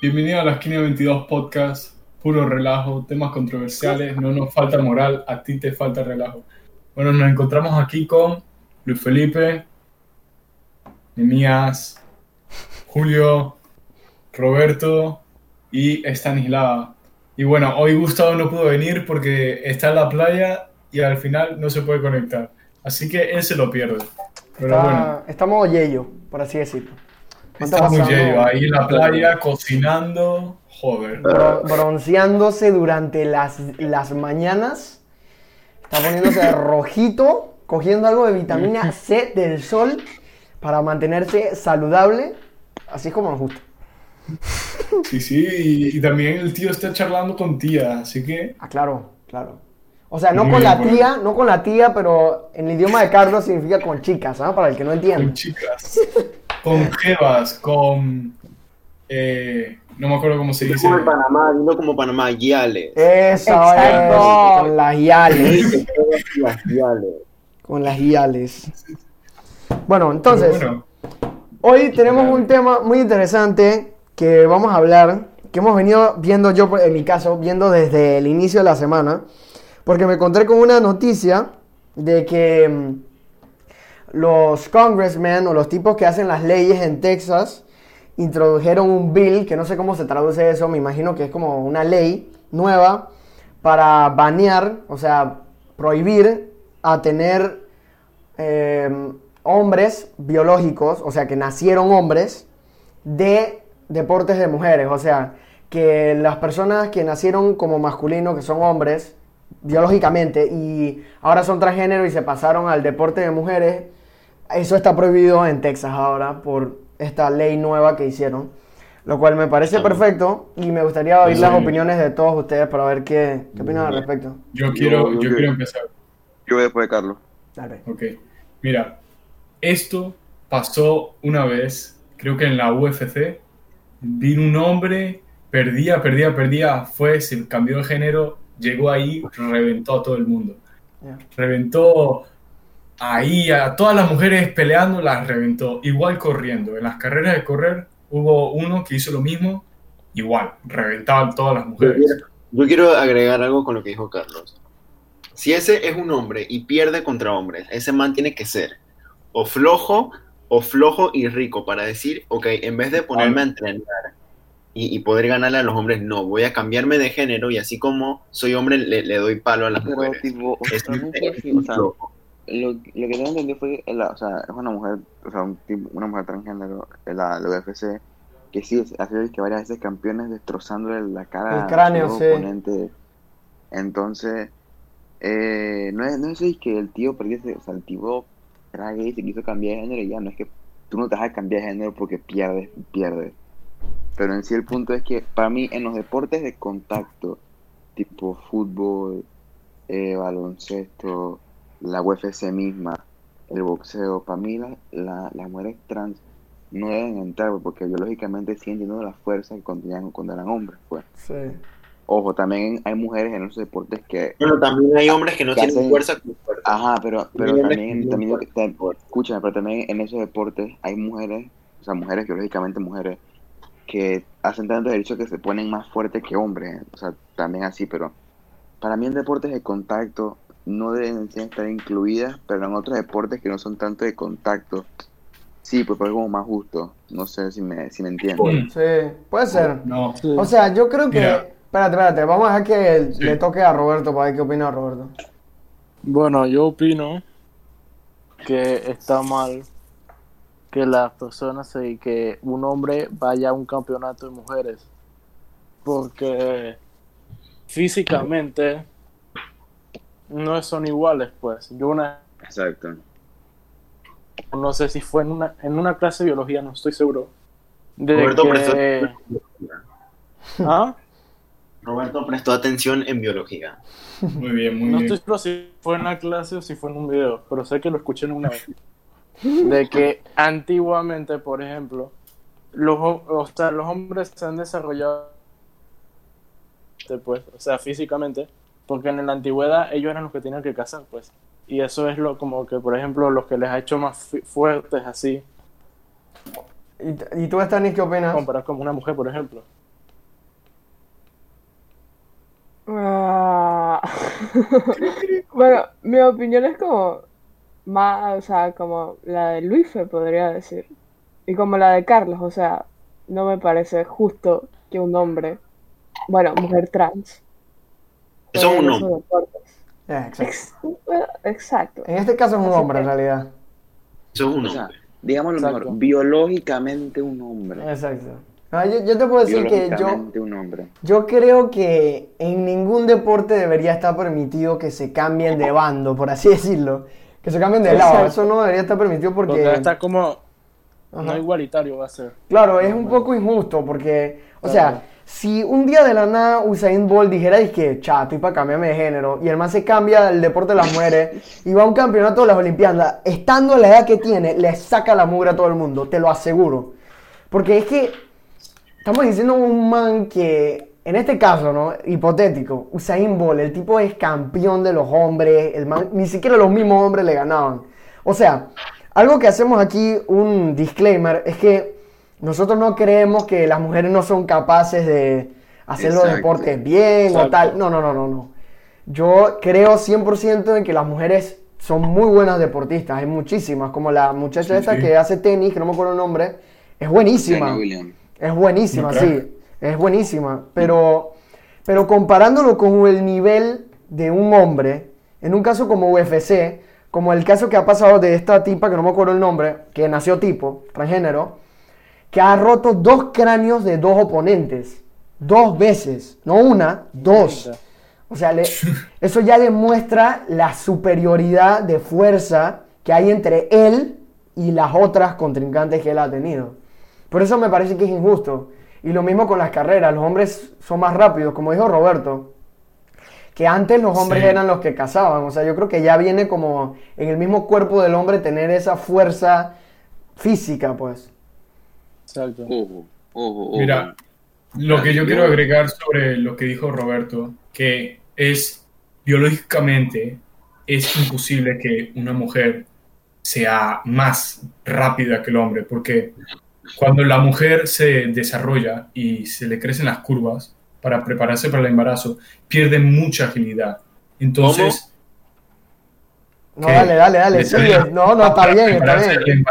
Bienvenido a la Esquina 22 Podcast, puro relajo, temas controversiales, no nos falta moral, a ti te falta relajo. Bueno, nos encontramos aquí con Luis Felipe, Nemías, Julio, Roberto y Stanislava. Y bueno, hoy Gustavo no pudo venir porque está en la playa y al final no se puede conectar. Así que él se lo pierde. Pero Está, bueno, Estamos yello, por así decirlo. ¿No está está muy pasando? lleno ahí en la playa cocinando. Joder. Bro- bronceándose durante las, las mañanas. Está poniéndose rojito, cogiendo algo de vitamina C del sol para mantenerse saludable, así como nos gusta. Sí, sí, y, y también el tío está charlando con tía, así que Ah, claro, claro. O sea, no Muy con la bueno. tía, no con la tía, pero en el idioma de Carlos significa con chicas, ¿ah? Para el que no con entiende. chicas, con jevas, con... eh, no me acuerdo cómo se dice. como en Panamá, no como Panamá, guiales. Eso Exacto. es, con las yales. Con las yales. Bueno, entonces, bueno, hoy tenemos un tema muy interesante que vamos a hablar, que hemos venido viendo yo, en mi caso, viendo desde el inicio de la semana, porque me encontré con una noticia de que mm, los congressmen o los tipos que hacen las leyes en Texas introdujeron un bill, que no sé cómo se traduce eso, me imagino que es como una ley nueva para banear, o sea, prohibir a tener eh, hombres biológicos, o sea, que nacieron hombres, de deportes de mujeres. O sea, que las personas que nacieron como masculinos, que son hombres, biológicamente, y ahora son transgénero y se pasaron al deporte de mujeres, eso está prohibido en Texas ahora por esta ley nueva que hicieron. Lo cual me parece perfecto y me gustaría oír las opiniones de todos ustedes para ver qué, qué opinan al respecto. yo quiero, yo yo quiero- quiero empezar. Yo voy después de Carlos. Dale. Ok, mira, esto pasó una vez, creo que en la UFC, vino un hombre, perdía, perdía, perdía, fue, se cambió de género, llegó ahí, reventó a todo el mundo. Reventó ahí a todas las mujeres peleando, las reventó, igual corriendo. En las carreras de correr hubo uno que hizo lo mismo, igual, reventaba a todas las Yo mujeres. quiero, yo quiero agregar algo con lo que dijo Carlos. Si ese es un hombre y pierde contra hombres, ese man tiene que ser o flojo o flojo y rico para decir, ok, en vez de ponerme a entrenar y, y poder ganarle a los hombres, no, voy a cambiarme de género y así como soy hombre le, le doy palo a las Pero, mujeres. tipo, o Es o sea. Lo, lo que tengo entendido fue, que la- o sea, es una mujer, o sea, un tipo- una mujer transgénero, en la, la UFC, que sí, ha sido que varias veces campeones destrozándole la cara El cráneo, a su sí. oponente. Entonces, eh, no es, no es que el tío perdiese, o sea, el tío era gay, se quiso cambiar de género y ya, no es que tú no te vas a cambiar de género porque pierdes, pierdes. Pero en sí el punto es que para mí en los deportes de contacto, tipo fútbol, eh, baloncesto, la UFC misma, el boxeo, para mí la- la- las mujeres trans no deben entrar porque biológicamente siguen teniendo la fuerza que eran, cuando eran hombres. Pues. Sí. Ojo, también hay mujeres en esos deportes que... Bueno, también hay hombres que no ¿Qué tienen hacen? fuerza. Ajá, pero, pero también, que no también, escúchame, pero también en esos deportes hay mujeres, o sea, mujeres biológicamente mujeres, que hacen tanto ejercicio que se ponen más fuertes que hombres, o sea, también así, pero para mí en deportes de contacto no deben estar incluidas, pero en otros deportes que no son tanto de contacto, sí, pues es como más justo, no sé si me, si me entienden. Sí, puede ser. No, O sea, yo creo que. Mira. Espérate, espérate. Vamos a dejar que Sí. le toque a Roberto para ver qué opina Roberto. Bueno, yo opino que está mal que las personas se, que un hombre vaya a un campeonato de mujeres porque físicamente no son iguales pues yo una Exacto. no sé si fue en una en una clase de biología no estoy seguro de Roberto que prestó, ¿Ah? Roberto prestó atención en biología. muy bien, muy No bien. estoy seguro si fue en la clase o si fue en un video, pero sé que lo escuché en una vez. De que antiguamente, por ejemplo, los, o sea, los hombres se han desarrollado, pues, o sea, físicamente, porque en la antigüedad ellos eran los que tenían que cazar, pues. Y eso es lo como que, por ejemplo, los que les ha hecho más fuertes así. ¿Y, ¿Y tú, Stanis, qué opinas? Comparar con una mujer, por ejemplo. Ah. Bueno, mi opinión es como más, o sea, como la de Luife, podría decir. Y como la de Carlos, o sea, no me parece justo que un hombre, bueno, mujer trans, eso es un en esos hombre. Eh, exacto. En este caso es un hombre en realidad. Eso es un hombre. digámoslo Exacto. mejor, biológicamente un hombre. Exacto. Ah, yo, yo te puedo decir que yo, Biológicamente un hombre. yo creo que en ningún deporte debería estar permitido que se cambien de bando, por así decirlo. Que se cambien de lado. Eso no debería estar permitido porque... Porque está como Ajá. no igualitario va a ser. Claro, es un poco injusto porque, o Claro. sea, si un día de la nada Usain Bolt dijera, que, cha, estoy para cambiarme de género, y el man se cambia el deporte de las mujeres y va a un campeonato de las Olimpiadas, estando a la edad que tiene, le saca la mugre a todo el mundo, te lo aseguro. Porque es que estamos diciendo un man que, en este caso, ¿no? Hipotético, Usain Bolt, el tipo es campeón de los hombres, el man, ni siquiera los mismos hombres le ganaban. O sea, algo que hacemos aquí, un disclaimer, es que nosotros no creemos que las mujeres no son capaces de hacer los deportes bien o tal. No, no, no, no, no. Yo creo 100% en que las mujeres son muy buenas deportistas, hay muchísimas, como la muchacha Sí, esta sí. que hace tenis, que no me acuerdo el nombre, es buenísima. Es buenísima, sí. Es buenísima. Pero, pero comparándolo con el nivel de un hombre, en un caso como UFC, como el caso que ha pasado de esta tipa, que no me acuerdo el nombre, que nació tipo, transgénero, que ha roto dos cráneos de dos oponentes. Dos veces. No una, dos. O sea, le- eso ya demuestra la superioridad de fuerza que hay entre él y las otras contrincantes que él ha tenido. Por eso me parece que es injusto. Y lo mismo con las carreras. Los hombres son más rápidos, como dijo Roberto. Que antes los hombres Sí. eran los que cazaban. O sea, yo creo que ya viene como en el mismo cuerpo del hombre tener esa fuerza física, pues. Exacto. Ojo, ojo, ojo. Mira, lo que yo quiero agregar sobre lo que dijo Roberto, que es biológicamente es imposible que una mujer sea más rápida que el hombre, porque cuando la mujer se desarrolla y se le crecen las curvas para prepararse para el embarazo, pierde mucha agilidad. Entonces, No, dale, dale, dale. le Sigue. No, no, está bien, está bien.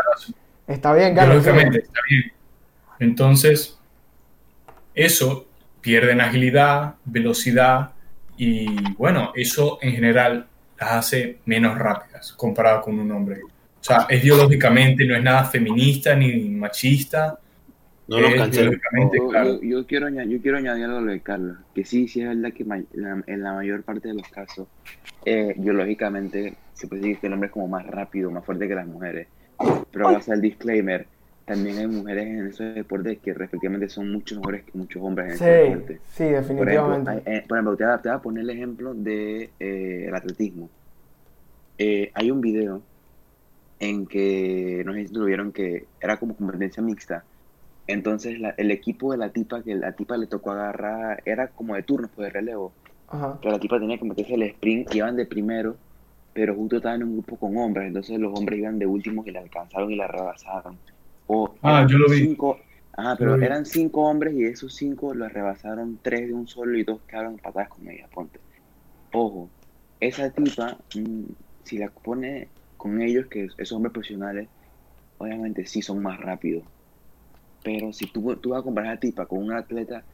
Está bien, Carlos. Biológicamente está bien. Entonces, eso pierden agilidad, velocidad y bueno, eso en general las hace menos rápidas comparado con un hombre. O sea, es biológicamente, no es nada feminista ni machista. No nos cancelen. biológicamente, Yo, claro. yo- yo quiero añadir, yo quiero añadir algo a lo de Carlos, que sí, sí es verdad que la- en la mayor parte de los casos, eh, biológicamente se puede decir que el hombre es como más rápido, más fuerte que las mujeres. Pero vamos a hacer el disclaimer, también hay mujeres en esos deportes que respectivamente son mucho mejores que muchos hombres en ese Sí, deporte. sí, Por ejemplo, definitivamente. hay- eh, por ejemplo, te voy, a, poner el ejemplo del de, eh, el atletismo. Eh, hay un video en que, no sé si lo vieron, que era como competencia mixta. Entonces la- el equipo de la tipa, que la tipa le tocó agarrar, era como de turnos, pues de relevo. Ajá. Pero la tipa tenía que meterse el sprint, iban de primero, pero justo estaban en un grupo con hombres, entonces los hombres iban de últimos y la alcanzaron y la rebasaron. O Ah, yo lo vi. cinco- ajá, pero Lo vi. eran cinco hombres y de esos cinco los rebasaron tres de un solo y dos quedaron empatadas con ella, ponte. Ojo, esa tipa, mm, si la pone con ellos, que esos hombres profesionales, obviamente sí son más rápidos. Pero si tú, tú vas a comparar a esa tipa con un atleta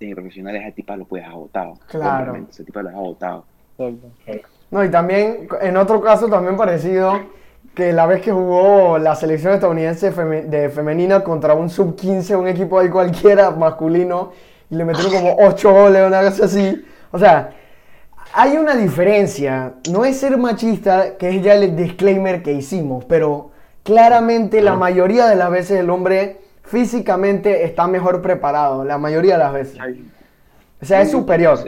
de profesional, esa tipa lo puedes agotado. Claro. Esa tipa lo has agotado. Exacto. No, y también, en otro caso también parecido, que la vez que jugó la selección estadounidense de femenina contra un sub-15, un equipo ahí cualquiera masculino, y le metieron como 8 goles, una cosa así. O sea, hay una diferencia. No es ser machista, que es ya el disclaimer que hicimos, pero claramente la mayoría de las veces el hombre físicamente está mejor preparado, la mayoría de las veces. O sea, es superior.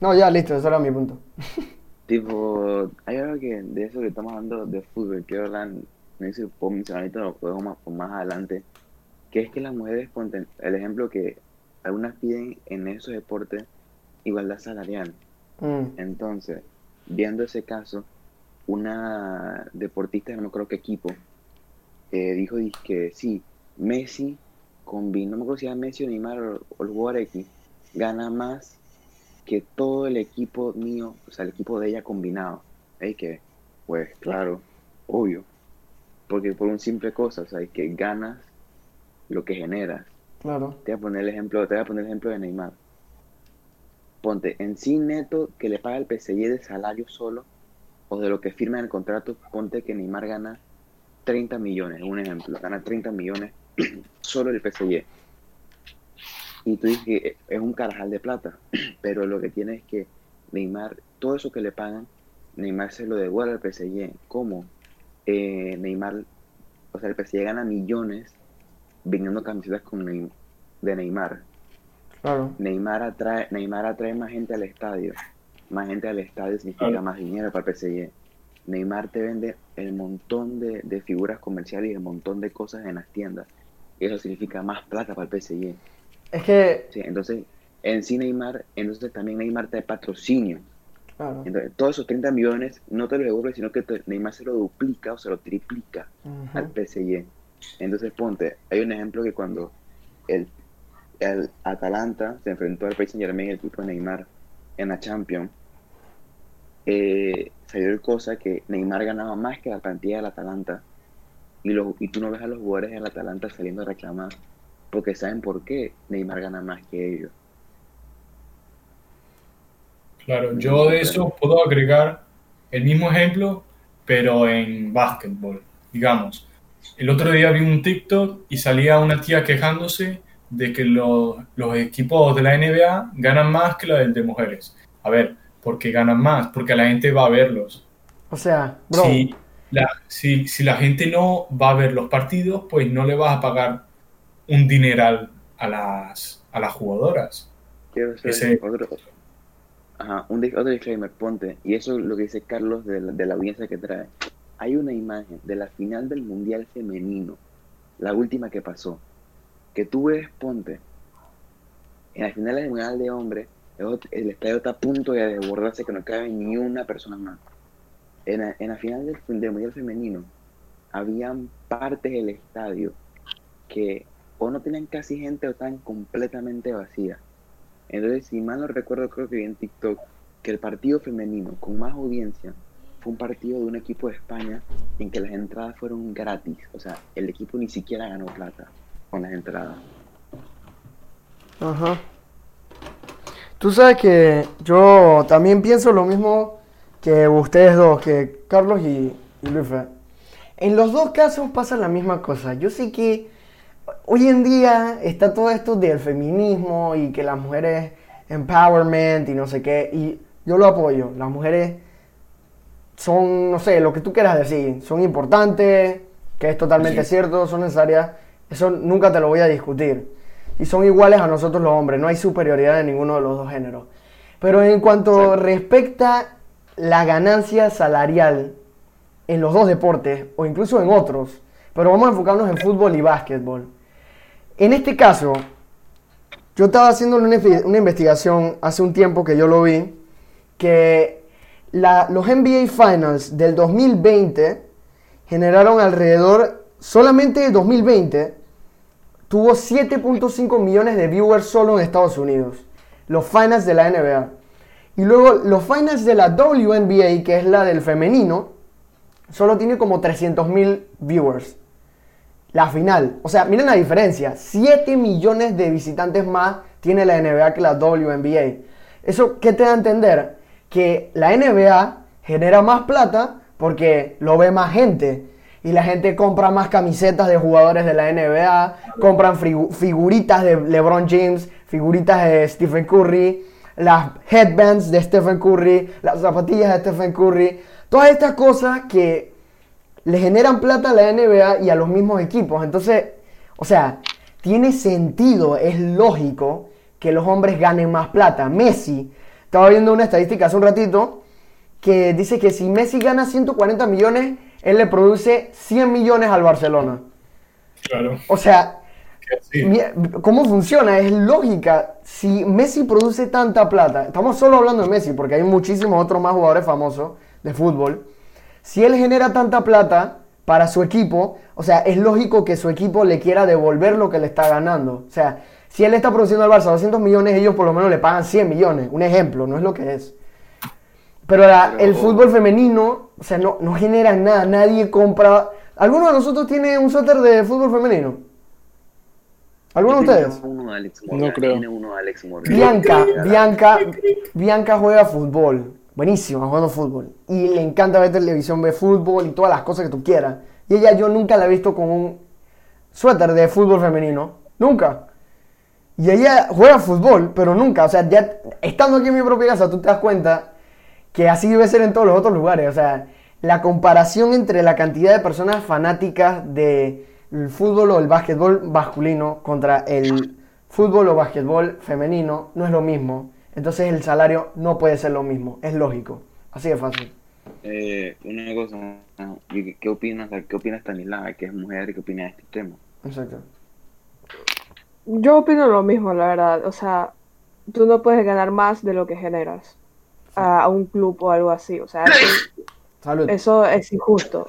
No, ya, listo, eso era mi punto. Tipo, hay algo que de eso que estamos hablando de fútbol, quiero hablar, no sé si puedo mencionar ahorita lo juego más, más adelante, que es que las mujeres, ponte, el ejemplo que algunas piden en esos deportes, igualdad salarial. Mm. Entonces, viendo ese caso, una deportista, no me acuerdo qué equipo, eh, dijo que sí, Messi combina, no me acuerdo si era Messi o Neymar o, o el jugador X, gana más que todo el equipo mío, o sea, el equipo de ella combinado. Es que, pues claro, obvio. Porque por un simple cosa, o sea, que ganas lo que generas. Claro. Te voy a poner el ejemplo, te voy a poner el ejemplo de Neymar. Ponte, en sí neto que le paga el PSG de salario solo, o de lo que firma en el contrato, ponte que Neymar gana 30 millones, un ejemplo, gana 30 millones solo el PSG. Y tú dices que es un carajal de plata, pero lo que tiene es que Neymar, todo eso que le pagan, Neymar se lo devuelve al PSG. ¿Cómo? Eh, Neymar, o sea, el PSG gana millones vendiendo camisetas con Ney- de Neymar. Claro. Neymar atrae, Neymar atrae más gente al estadio. Más gente al estadio significa Claro. más dinero para el PSG. Neymar te vende el montón de, de figuras comerciales y el montón de cosas en las tiendas. Y eso significa más plata para el PSG. Es que, Sí, entonces, en sí Neymar, entonces también Neymar te patrocinio. claro. Entonces, todos esos 30 millones no te los devuelve, sino que te- Neymar se lo duplica o se lo triplica al PSG. Entonces, ponte, hay un ejemplo que cuando el, el Atalanta se enfrentó al Paris Saint Germain, el equipo de Neymar, en la Champions, eh, salió el cosa que Neymar ganaba más que la plantilla del Atalanta y, los, y tú no ves a los jugadores del Atalanta saliendo a reclamar porque saben por qué Neymar gana más que ellos. Claro, yo de eso puedo agregar el mismo ejemplo, pero en básquetbol, digamos. El otro día vi un TikTok y salía una tía quejándose de que los, los equipos de la NBA ganan más que la de, de mujeres. A ver, ¿por qué ganan más? Porque la gente va a verlos. O sea, bro, Si la, si, si la gente no va a ver los partidos, pues no le vas a pagar un dineral a las, a las jugadoras. Quiero hacer Ese- otro, ajá, un, otro disclaimer, ponte, y eso es lo que dice Carlos de la, de la audiencia que trae. Hay una imagen de la final del Mundial Femenino, la última que pasó, que tú ves, ponte, en la final del Mundial de Hombres, el estadio está a punto de desbordarse que no cabe ni una persona más. En la, en la final del, del Mundial Femenino, habían partes del estadio que o no tenían casi gente o estaban completamente vacías. Entonces, si mal no recuerdo, creo que vi en TikTok que el partido femenino con más audiencia fue un partido de un equipo de España en que las entradas fueron gratis. O sea, el equipo ni siquiera ganó plata con las entradas. Ajá. Tú sabes que yo también pienso lo mismo que ustedes dos, que Carlos y, y Luis. En los dos casos pasa la misma cosa. Yo sé que hoy en día está todo esto del feminismo y que las mujeres empowerment y no sé qué, y yo lo apoyo. Las mujeres son, no sé, lo que tú quieras decir, son importantes, que es totalmente Sí. cierto, son necesarias, eso nunca te lo voy a discutir. Y son iguales a nosotros los hombres, no hay superioridad de ninguno de los dos géneros. Pero en cuanto respecta la ganancia salarial en los dos deportes, o incluso en otros, pero vamos a enfocarnos en fútbol y básquetbol. En este caso, yo estaba haciendo una, una investigación hace un tiempo que yo lo vi, que la- los NBA Finals del 2020 generaron alrededor, solamente el 2020, tuvo 7.5 millones de viewers solo en Estados Unidos. Los Finals de la NBA. Y luego los Finals de la WNBA, que es la del femenino, solo tiene como 300 mil viewers. La final. O sea, miren la diferencia. 7 millones de visitantes más tiene la NBA que la WNBA. ¿Eso qué te da a entender? Que la NBA genera más plata porque lo ve más gente. Y la gente compra más camisetas de jugadores de la NBA, compran figu- figuritas de LeBron James, figuritas de Stephen Curry, las headbands de Stephen Curry, las zapatillas de Stephen Curry. Todas estas cosas que le generan plata a la NBA y a los mismos equipos. Entonces, o sea, tiene sentido, es lógico que los hombres ganen más plata. Messi, estaba viendo una estadística hace un ratito que dice que si Messi gana 140 millones, él le produce 100 millones al Barcelona. Claro. O sea, sí. ¿cómo funciona? Es lógica. Si Messi produce tanta plata, estamos solo hablando de Messi porque hay muchísimos otros más jugadores famosos de fútbol. Si él genera tanta plata para su equipo, o sea, es lógico que su equipo le quiera devolver lo que le está ganando. O sea, si él está produciendo al Barça 200 millones, ellos por lo menos le pagan 100 millones. Un ejemplo, no es lo que es. Pero la- Pero- el fútbol femenino, o sea, no, no genera nada, nadie compra. ¿Alguno de nosotros tiene un suéter de fútbol femenino? ¿Alguno de ustedes? Uno Alex No Morgan, creo. Tiene uno de Alex Morgan. Bianca, Bianca, Bianca juega fútbol. Buenísima jugando fútbol. Y le encanta ver televisión, ver fútbol y todas las cosas que tú quieras. Y ella yo nunca la he visto con un suéter de fútbol femenino. Nunca. Y ella juega fútbol, pero nunca. O sea, ya estando aquí en mi propia casa, tú te das cuenta que así debe ser en todos los otros lugares. O sea, la comparación entre la cantidad de personas fanáticas del fútbol o el básquetbol masculino contra el fútbol o básquetbol femenino no es lo mismo. Entonces el salario no puede ser lo mismo. Es lógico. Así de fácil. Eh, una cosa, ¿qué, opinas? ¿Qué opinas Stanislava, que es mujer, qué opina de este tema? Exacto. Yo opino lo mismo, la verdad. O sea, tú no puedes ganar más de lo que generas a, a un club o algo así. O sea, eso, Salud. eso es injusto.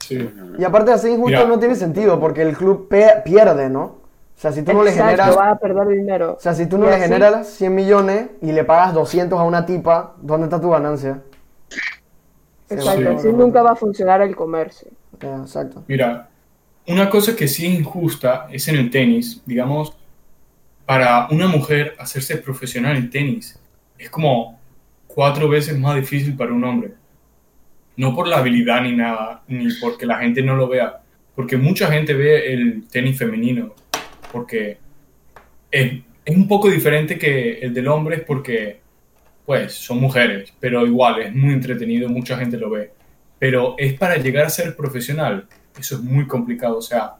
Sí. Y aparte de así injusto Mira. no tiene sentido porque el club pe- pierde, ¿no? O sea, si tú no le generas... vas a perder dinero. O sea, si tú no Y le así- generas 100 millones y le pagas 200 a una tipa, ¿dónde está tu ganancia? Exacto, así nunca va a funcionar el comercio. Exacto. Mira, una cosa que sí es injusta es en el tenis. Digamos, para una mujer hacerse profesional en tenis es como cuatro veces más difícil para un hombre. No por la habilidad ni nada, ni porque la gente no lo vea. Porque mucha gente ve el tenis femenino. Porque es, es un poco diferente que el del hombre, es porque, pues, son mujeres. Pero igual, es muy entretenido, mucha gente lo ve. Pero es para llegar a ser profesional. Eso es muy complicado. O sea,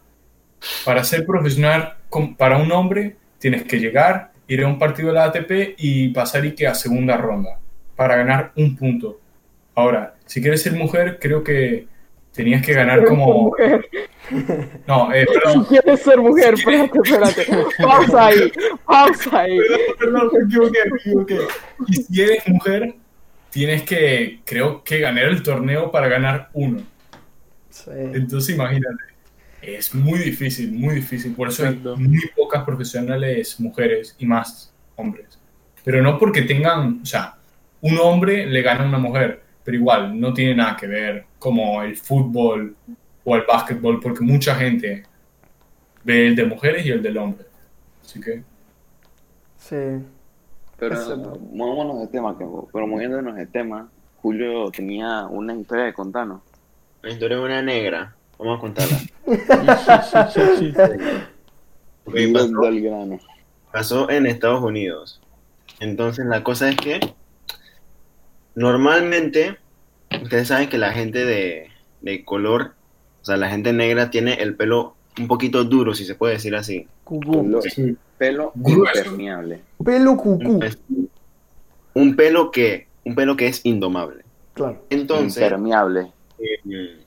para ser profesional para un hombre, tienes que llegar, ir a un partido de la ATP y pasar y que a segunda ronda para ganar un punto. Ahora, si quieres ser mujer, creo que tenías que ganar como... mujer. No, eh, Si perdón, quieres ser mujer, espérate, espérate. Pausa ahí, pausa ahí. perdón, me equivoqué, me equivoqué. Y si eres mujer, tienes que, creo que ganar el torneo para ganar uno. Sí. Entonces imagínate, es muy difícil, muy difícil. Por eso hay muy pocas profesionales mujeres y más hombres. Pero no porque tengan, o sea, un hombre le gana a una mujer, pero igual no tiene nada que ver como el fútbol o el básquetbol, porque mucha gente ve el de mujeres y el del hombre. Así que, Sí. Pero movámonos de tema, pero moviéndonos de tema, Julio tenía una historia de contarnos. La historia de una negra. Vamos a contarla. Pasó, al grano. pasó en Estados Unidos. Entonces la cosa es que normalmente ustedes saben que la gente de, de color, o sea, la gente negra tiene el pelo un poquito duro, si se puede decir así. Cucú. Pelo, sí. pelo impermeable. Pelo cucú. Un, un pelo que un pelo que es indomable. Claro. Entonces, impermeable. eh,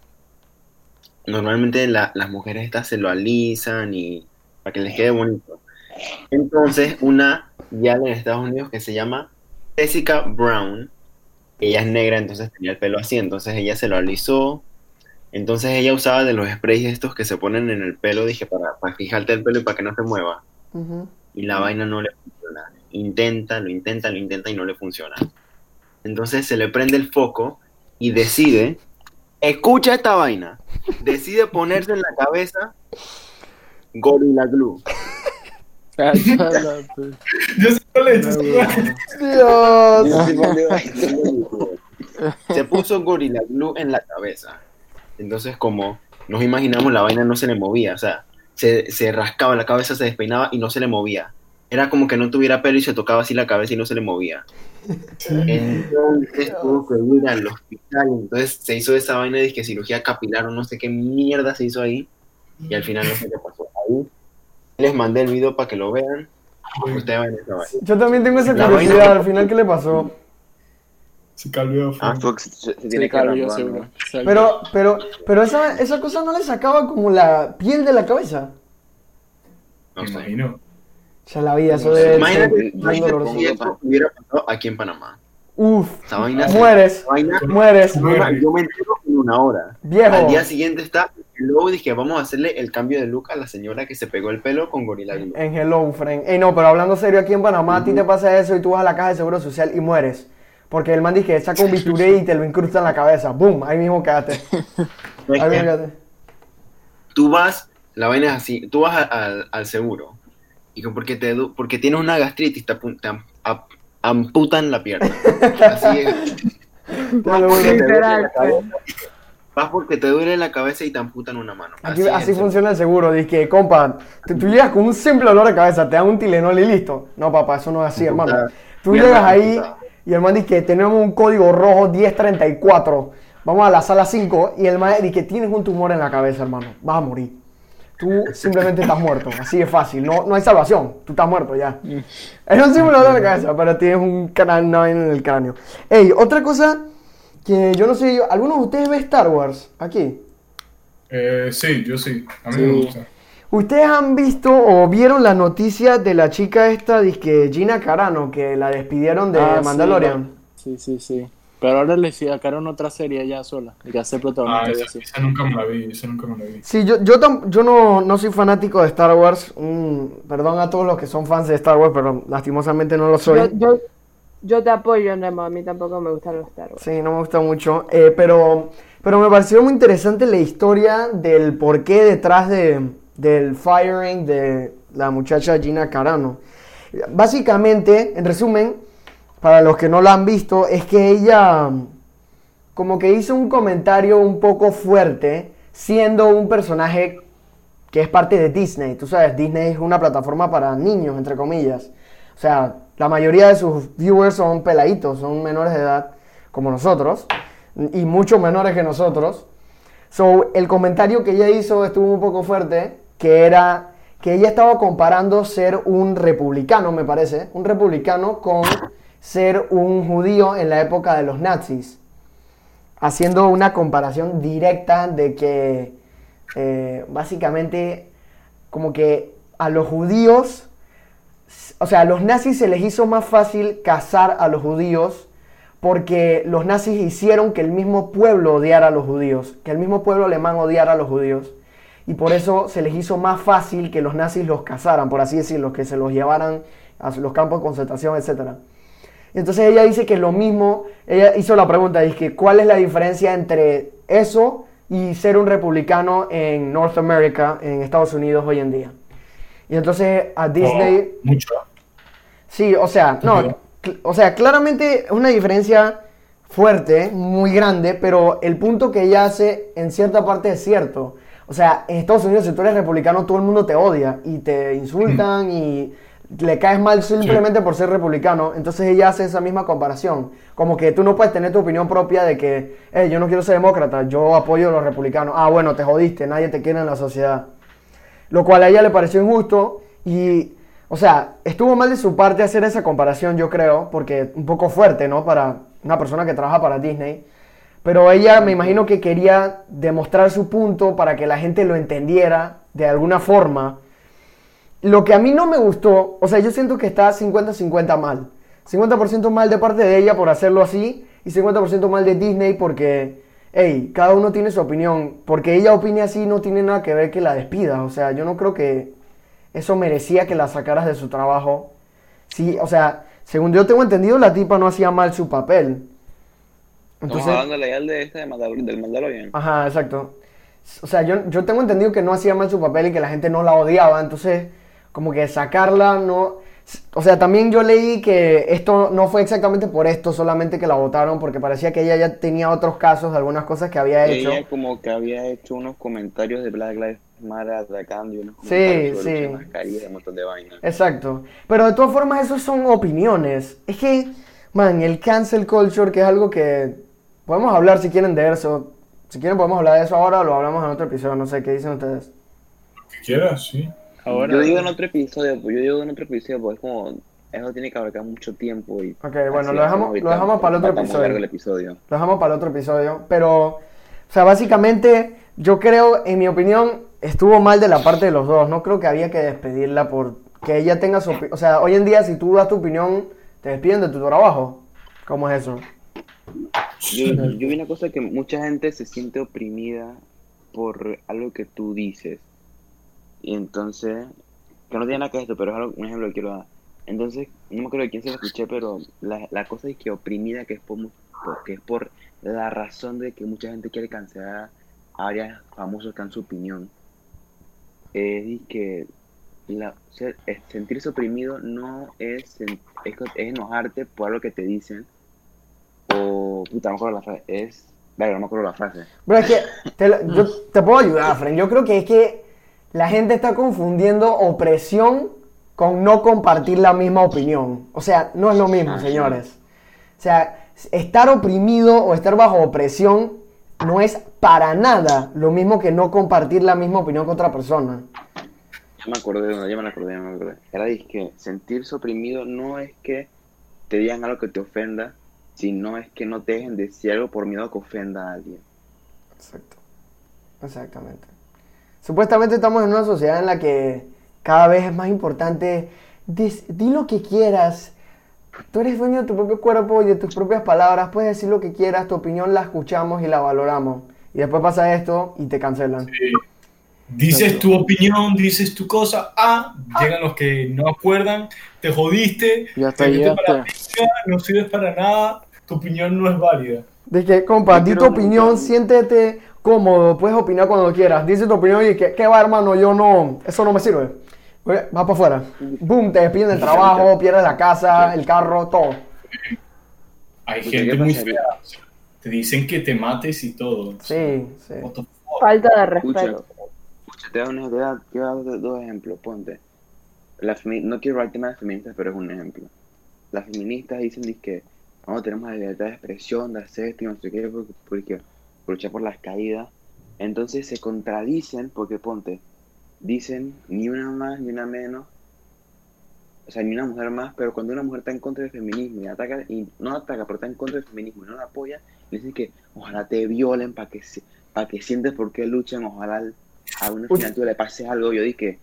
normalmente la- las mujeres estas se lo alisan y para que les quede bonito. Entonces, una ya en Estados Unidos que se llama Jessica Brown, ella es negra, entonces tenía el pelo así, entonces ella se lo alisó. Entonces ella usaba de los sprays estos que se ponen en el pelo, dije, para, para fijarte el pelo y para que no se mueva. Y la vaina no le funciona. Intenta, lo intenta, lo intenta y no le funciona. Entonces se le prende el foco y decide, escucha esta vaina, decide ponerse en la cabeza Gorilla Glue. Yo cuál es. bueno. Dios. Se puso Gorilla Glue en la cabeza. Entonces como nos imaginamos, la vaina no se le movía, o sea, se, se rascaba la cabeza, se despeinaba y no se le movía. Era como que no tuviera pelo y se tocaba así la cabeza y no se le movía. Entonces tuvo que ir al hospital. Entonces se hizo esa vaina de que cirugía capilar o no sé qué mierda se hizo ahí. Y al final no sé qué pasó. Ahí les mandé el video para que lo vean. Ustedes esa vaina. Yo también tengo esa La curiosidad. vaina- Al final, ¿qué le pasó? Se calvió. Ah, Se, se- tiene que seguro. Pero, pero, pero esa, esa cosa no le sacaba como la piel de la cabeza. No Me imagino. O sea, la vida, eso ser Imagínate, si eso hubiera pasado aquí en Panamá. Uf, Esa vaina se- mueres, vaina- mueres, yo me entero en una hora. Al viejo. día siguiente está Luego dije, vamos a hacerle el cambio de look a la señora que se pegó el pelo con Gorilla Glue. En Hello, friend. Ey, no, pero hablando serio, aquí en Panamá a ti te pasa eso y tú vas a la caja de seguro social y mueres. Porque el man dice que saca un bisturí y te lo incrusta en la cabeza. ¡Boom! Ahí mismo quedaste. Ahí mismo quedaste. tú vas, la vaina es así, tú vas a- al, al seguro y que porque, te, porque tienes una gastritis te, am- amputan la pierna. Así es. Porque te duele la. Vas porque te duele la cabeza y te amputan una mano. Aquí- así funciona el seguro. Dice que, compa, tú, tú llegas con un simple dolor de cabeza, te dan un Tilenol y listo. No, papá, eso no es así, hermano. Tú llegas ahí amputada. Y el man dice que tenemos un código rojo 1034. Vamos a la sala 5 y el man dice que tienes un tumor en la cabeza, hermano. Vas a morir. Tú simplemente estás muerto. Así de fácil. No, no hay salvación. Tú estás muerto ya. Es un simple dolor de cabeza, pero tienes un cráneo en el cráneo. Ey, otra cosa que yo no sé, ¿algunos de ustedes ve Star Wars aquí? Eh, sí, yo sí. A mí Sí. me gusta. ¿Ustedes han visto o vieron la noticia de la chica esta, que Gina Carano, que la despidieron de Ah, sí, Mandalorian? Sí, sí, sí. Pero ahora le sacaron otra serie ya sola. Y que hace Ah, protagonista y esa, nunca me la vi, esa nunca me la vi. Sí, yo, yo, tam- yo no, no soy fanático de Star Wars. Mm, perdón a todos los que son fans de Star Wars, pero lastimosamente no lo soy. Yo, yo, yo te apoyo, Nemo. A mí tampoco me gustan los Star Wars. Sí, no me gusta mucho. eh, pero, pero me pareció muy interesante la historia del porqué detrás de, del firing de la muchacha Gina Carano. Básicamente, en resumen, para los que no la han visto, es que ella mm, como que hizo un comentario un poco fuerte, siendo un personaje que es parte de Disney. Tú sabes, Disney es una plataforma para niños, entre comillas. O sea, la mayoría de sus viewers son peladitos, son menores de edad, como nosotros, y mucho menores que nosotros. So, el comentario que ella hizo estuvo un poco fuerte, que era que ella estaba comparando ser un republicano, me parece, un republicano con ser un judío en la época de los nazis haciendo una comparación directa de que eh, básicamente como que a los judíos, o sea, a los nazis se les hizo más fácil cazar a los judíos porque los nazis hicieron que el mismo pueblo odiara a los judíos, que el mismo pueblo alemán odiara a los judíos. Y por eso se les hizo más fácil que los nazis los cazaran, por así decirlo, que se los llevaran a los campos de concentración, etcétera. Entonces ella dice que lo mismo, ella hizo la pregunta, dice, ¿cuál es la diferencia entre eso y ser un republicano en North America, en Estados Unidos hoy en día? Y entonces a Disney, Oh, mucho. sí, o sea, no, o sea, claramente es una diferencia fuerte, muy grande, pero el punto que ella hace en cierta parte es cierto. O sea, en Estados Unidos si tú eres republicano todo el mundo te odia y te insultan y le caes mal simplemente por ser republicano. Entonces ella hace esa misma comparación. Como que tú no puedes tener tu opinión propia de que, "Eh, yo no quiero ser demócrata, yo apoyo a los republicanos. Ah, bueno, te jodiste, nadie te quiere en la sociedad. Lo cual a ella le pareció injusto y, o sea, estuvo mal de su parte hacer esa comparación, yo creo, porque un poco fuerte, ¿no? Para una persona que trabaja para Disney. Pero ella me imagino que quería demostrar su punto para que la gente lo entendiera de alguna forma. Lo que a mí no me gustó, o sea, yo siento que está 50-50 mal. 50% mal de parte de ella por hacerlo así y 50% mal de Disney porque, hey, cada uno tiene su opinión. Porque ella opine así no tiene nada que ver que la despida. O sea, yo no creo que eso merecía que la sacaras de su trabajo. Sí, o sea, según yo tengo entendido, la tipa no hacía mal su papel. Estamos hablando legal de este de Mandalor- del Mandalorian. Ajá, exacto. O sea, yo, yo tengo entendido que no hacía mal su papel y que la gente no la odiaba, entonces como que sacarla no... O sea, también yo leí que esto no fue exactamente por esto, solamente que la votaron, porque parecía que ella ya tenía otros casos de algunas cosas que había hecho. Ella como que había hecho unos comentarios de Black Lives Matter atacando y unos Sí, sí. el uso de mascarilla y un montón de vainas. Exacto. Pero de todas formas, eso son opiniones. Es que, man, el cancel culture, que es algo que podemos hablar si quieren de eso. Si quieren, podemos hablar de eso ahora o lo hablamos en otro episodio. No sé qué dicen ustedes. Que quieras, sí. Ahora, Yo digo en otro episodio, pues yo digo en otro episodio, pues es como, eso tiene que abarcar mucho tiempo y... Ok, bueno, lo dejamos- lo dejamos para el otro el episodio. episodio. Lo dejamos para el otro episodio. Pero, o sea, básicamente, yo creo, en mi opinión, estuvo mal de la parte de los dos. No creo que había que despedirla por que ella tenga su opinión. O sea, hoy en día, si tú das tu opinión, te despiden de tu trabajo. ¿Cómo es eso? Yo, yo vi una cosa que mucha gente se siente oprimida por algo que tú dices. Y entonces, que no tiene nada que ver esto, pero es algo- un ejemplo que quiero dar. Entonces, no me acuerdo de quién se lo escuché, pero la, la cosa es que oprimida, que es por, que es por la razón de que mucha gente quiere cancelar a varios famosos que dan su opinión. Es que la, ser- sentirse oprimido no es, es, es enojarte por algo que te dicen. O, puta, no me acuerdo la frase. Es, vale, no me acuerdo la frase. Pero es que te, lo- yo te puedo ayudar, Fren. Yo creo que es que la gente está confundiendo opresión con no compartir la misma opinión. O sea, no es lo mismo, señores. O sea, estar oprimido o estar bajo opresión no es para nada lo mismo que no compartir la misma opinión con otra persona. Ya me acordé, no, ya me la acordé, ya me acordé. Era que sentirse oprimido no es que te digan algo que te ofenda, sino es que no te dejen decir algo por miedo a que ofenda a alguien. Exacto. Exactamente. Supuestamente estamos en una sociedad en la que cada vez es más importante dis- di lo que quieras. Tú eres dueño de tu propio cuerpo y de tus propias palabras. Puedes decir lo que quieras, tu opinión la escuchamos y la valoramos. Y después pasa esto y te cancelan. Sí. Dices tu opinión, dices tu cosa, ah, llegan los que no acuerdan, te jodiste, Ya está, te ya para la no sirves para nada, tu opinión no es válida. De que, compa, di tu opinión, siéntete cómodo, puedes opinar cuando quieras. Dice tu opinión y que, ¿qué va, hermano? Yo no, eso no me sirve. Oye, Va para afuera. Boom, te despiden del trabajo, pierdes la casa, el carro, todo. Hay gente ¿qué muy fea. Te dicen que te mates y todo. Sí, sí. Falta de Escucha, respeto. Te voy a dar un ejemplo, te voy a dar- te voy a dar dos ejemplos, ponte. Las femi- no quiero hablar tema de feministas, pero es un ejemplo. Las feministas dicen que no tenemos la libertad de expresión, de hacer esto y no sé qué, porque, porque por luchar por las caídas. Entonces se contradicen porque, ponte, dicen ni una más ni una menos, o sea, ni una mujer más, pero cuando una mujer está en contra del feminismo y ataca, y no ataca, pero está en contra del feminismo y no la apoya, dicen que ojalá te violen para que, para que sientes por qué luchan, ojalá a una Uy. final tú le pase algo. Yo dije,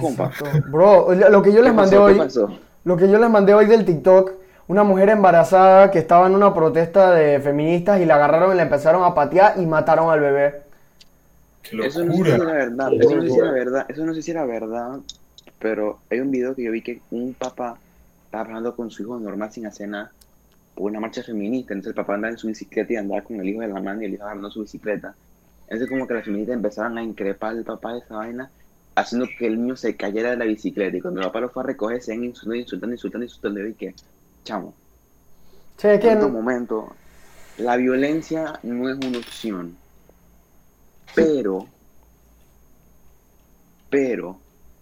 compa. Bro, lo que yo les ¿qué mandé pasó? ¿Qué hoy, lo que yo les mandé hoy del TikTok, una mujer embarazada que estaba en una protesta de feministas y la agarraron y la empezaron a patear y mataron al bebé. Eso no sé si era locura. verdad, eso no sé si era verdad, eso no sé si era verdad, pero hay un video que yo vi que un papá estaba hablando con su hijo normal sin hacer nada por una marcha feminista, entonces el papá andaba en su bicicleta y andaba con el hijo de la mano y el hijo agarrando su bicicleta. Entonces como que las feministas empezaron a increpar al papá de esa vaina, haciendo que el niño se cayera de la bicicleta. Y cuando el papá lo fue a recoger se iban insultando, insultando, insultando, insultando. Y dije, chamo, que en este no- momento, la violencia no es una opción. Pero, pero,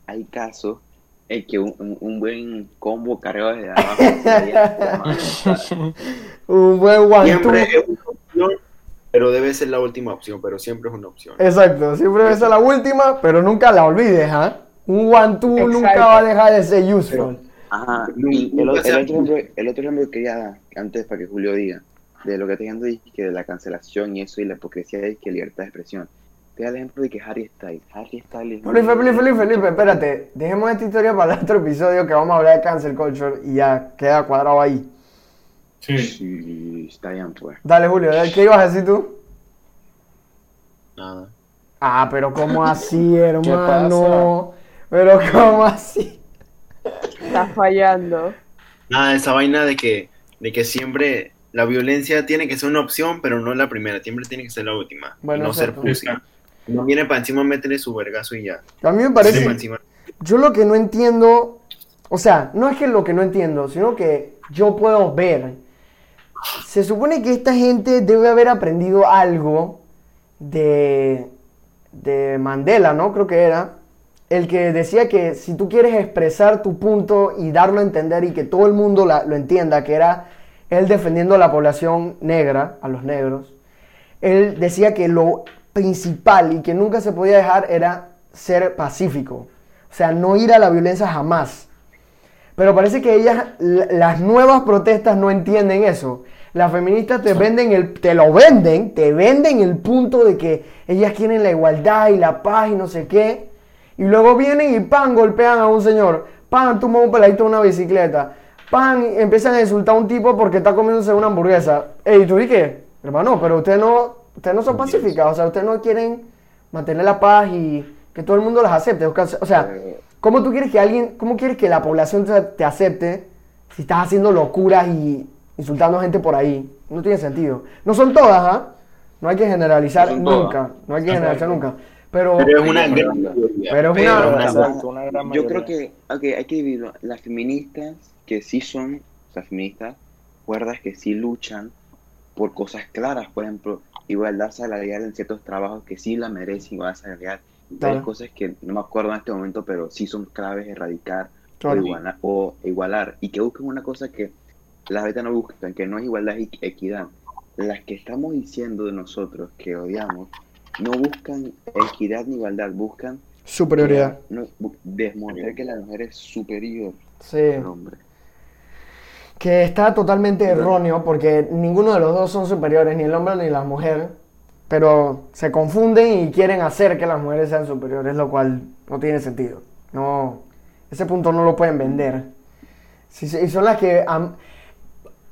hay casos en que un, un- un buen combo cargado desde abajo un buen one Siempre es una opción, pero debe ser la última opción, pero siempre es una opción. Exacto, siempre debe ser la última, pero nunca la olvides, ¿ah? Un one two Exacto. nunca va a dejar de ser useful. Ajá, Nunca y el, el otro ejemplo, el otro ejemplo que quería dar, antes para que Julio diga, de lo que está diciendo es que de la cancelación y eso y la hipocresía es que libertad de expresión. Te da el ejemplo de que Harry Styles, Harry Styles... Felipe, Felipe, Felipe, Felipe, espérate. Dejemos esta historia para el otro episodio que vamos a hablar de cancel culture y ya queda cuadrado ahí. Sí. Sí, está bien, pues. Dale, Julio, ¿qué ibas a decir tú? Nada. Ah, pero ¿cómo así, ¿Qué hermano? Pero ¿cómo así? Está fallando. Nada, esa vaina de que, de que siempre la violencia tiene que ser una opción, pero no la primera, siempre tiene que ser la última. Bueno, y no ser pussy. No viene para encima, métele su vergazo y ya. A mí me parece... pa' encima. Yo lo que no entiendo, o sea, no es que lo que no entiendo, sino que yo puedo ver. Se supone que esta gente debe haber aprendido algo de, de Mandela, ¿no? Creo que era. El que decía que si tú quieres expresar tu punto y darlo a entender y que todo el mundo lo entienda, que era él defendiendo a la población negra, a los negros, él decía que lo principal y que nunca se podía dejar era ser pacífico. O sea, no ir a la violencia jamás. Pero parece que ellas, la- las nuevas protestas no entienden eso. Las feministas te venden el, te lo venden, te venden el punto de que ellas quieren la igualdad y la paz y no sé qué. Y luego vienen y pan, golpean a un señor. Pan, tumba un peladito en una bicicleta. Pan, empiezan a insultar a un tipo porque está comiéndose una hamburguesa. Ey, ¿tú y qué? Hermano, pero ustedes no, ustedes no son pacíficas. O sea, ustedes no quieren mantener la paz y que todo el mundo las acepte. O sea, Pero- ¿cómo tú quieres que alguien, cómo quieres que la población te, te acepte si estás haciendo locuras y insultando a gente por ahí? No tiene sentido. No son todas, ¿ah? No hay que generalizar No son todas. nunca. No hay que generalizar nunca. Pero, Pero es una gran mayoría. pero es Pero una- gran Yo creo que hay que dividirlo. Las feministas que sí son, o sea, feministas, cuerdas que sí luchan por cosas claras, por ejemplo, igualdad salarial en ciertos trabajos que sí la merecen, igualdad salarial. Claro. Hay cosas que no me acuerdo en este momento, pero sí son claves erradicar Claro. o, igualar, o igualar. Y que busquen una cosa que las veces no buscan, que no es igualdad y equidad. Las que estamos diciendo de nosotros que odiamos, no buscan equidad ni igualdad, buscan superioridad. no, demostrar que la mujer es superior Sí. al hombre. Que está totalmente erróneo porque ninguno de los dos son superiores, ni el hombre ni la mujer. Pero se confunden y quieren hacer que las mujeres sean superiores, lo cual no tiene sentido. No, ese punto no lo pueden vender. Sí, y son las que...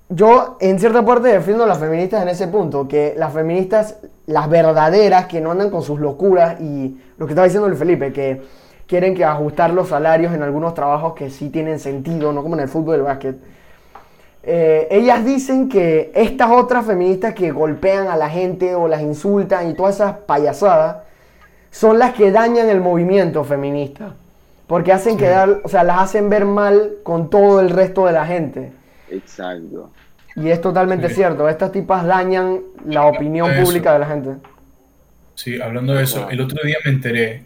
yo en cierta parte defiendo a las feministas en ese punto, que las feministas, las verdaderas, que no andan con sus locuras y lo que estaba diciendo el Felipe, que quieren que ajustar los salarios en algunos trabajos que sí tienen sentido, no como en el fútbol y el básquet. Eh, ellas dicen que estas otras feministas que golpean a la gente o las insultan y todas esas payasadas son las que dañan el movimiento feminista. Porque hacen quedar, o sea, las hacen ver mal con todo el resto de la gente. Exacto. Y es totalmente Sí. cierto, estas tipas dañan la opinión Eso. pública de la gente. Sí, hablando de eso, el otro día me enteré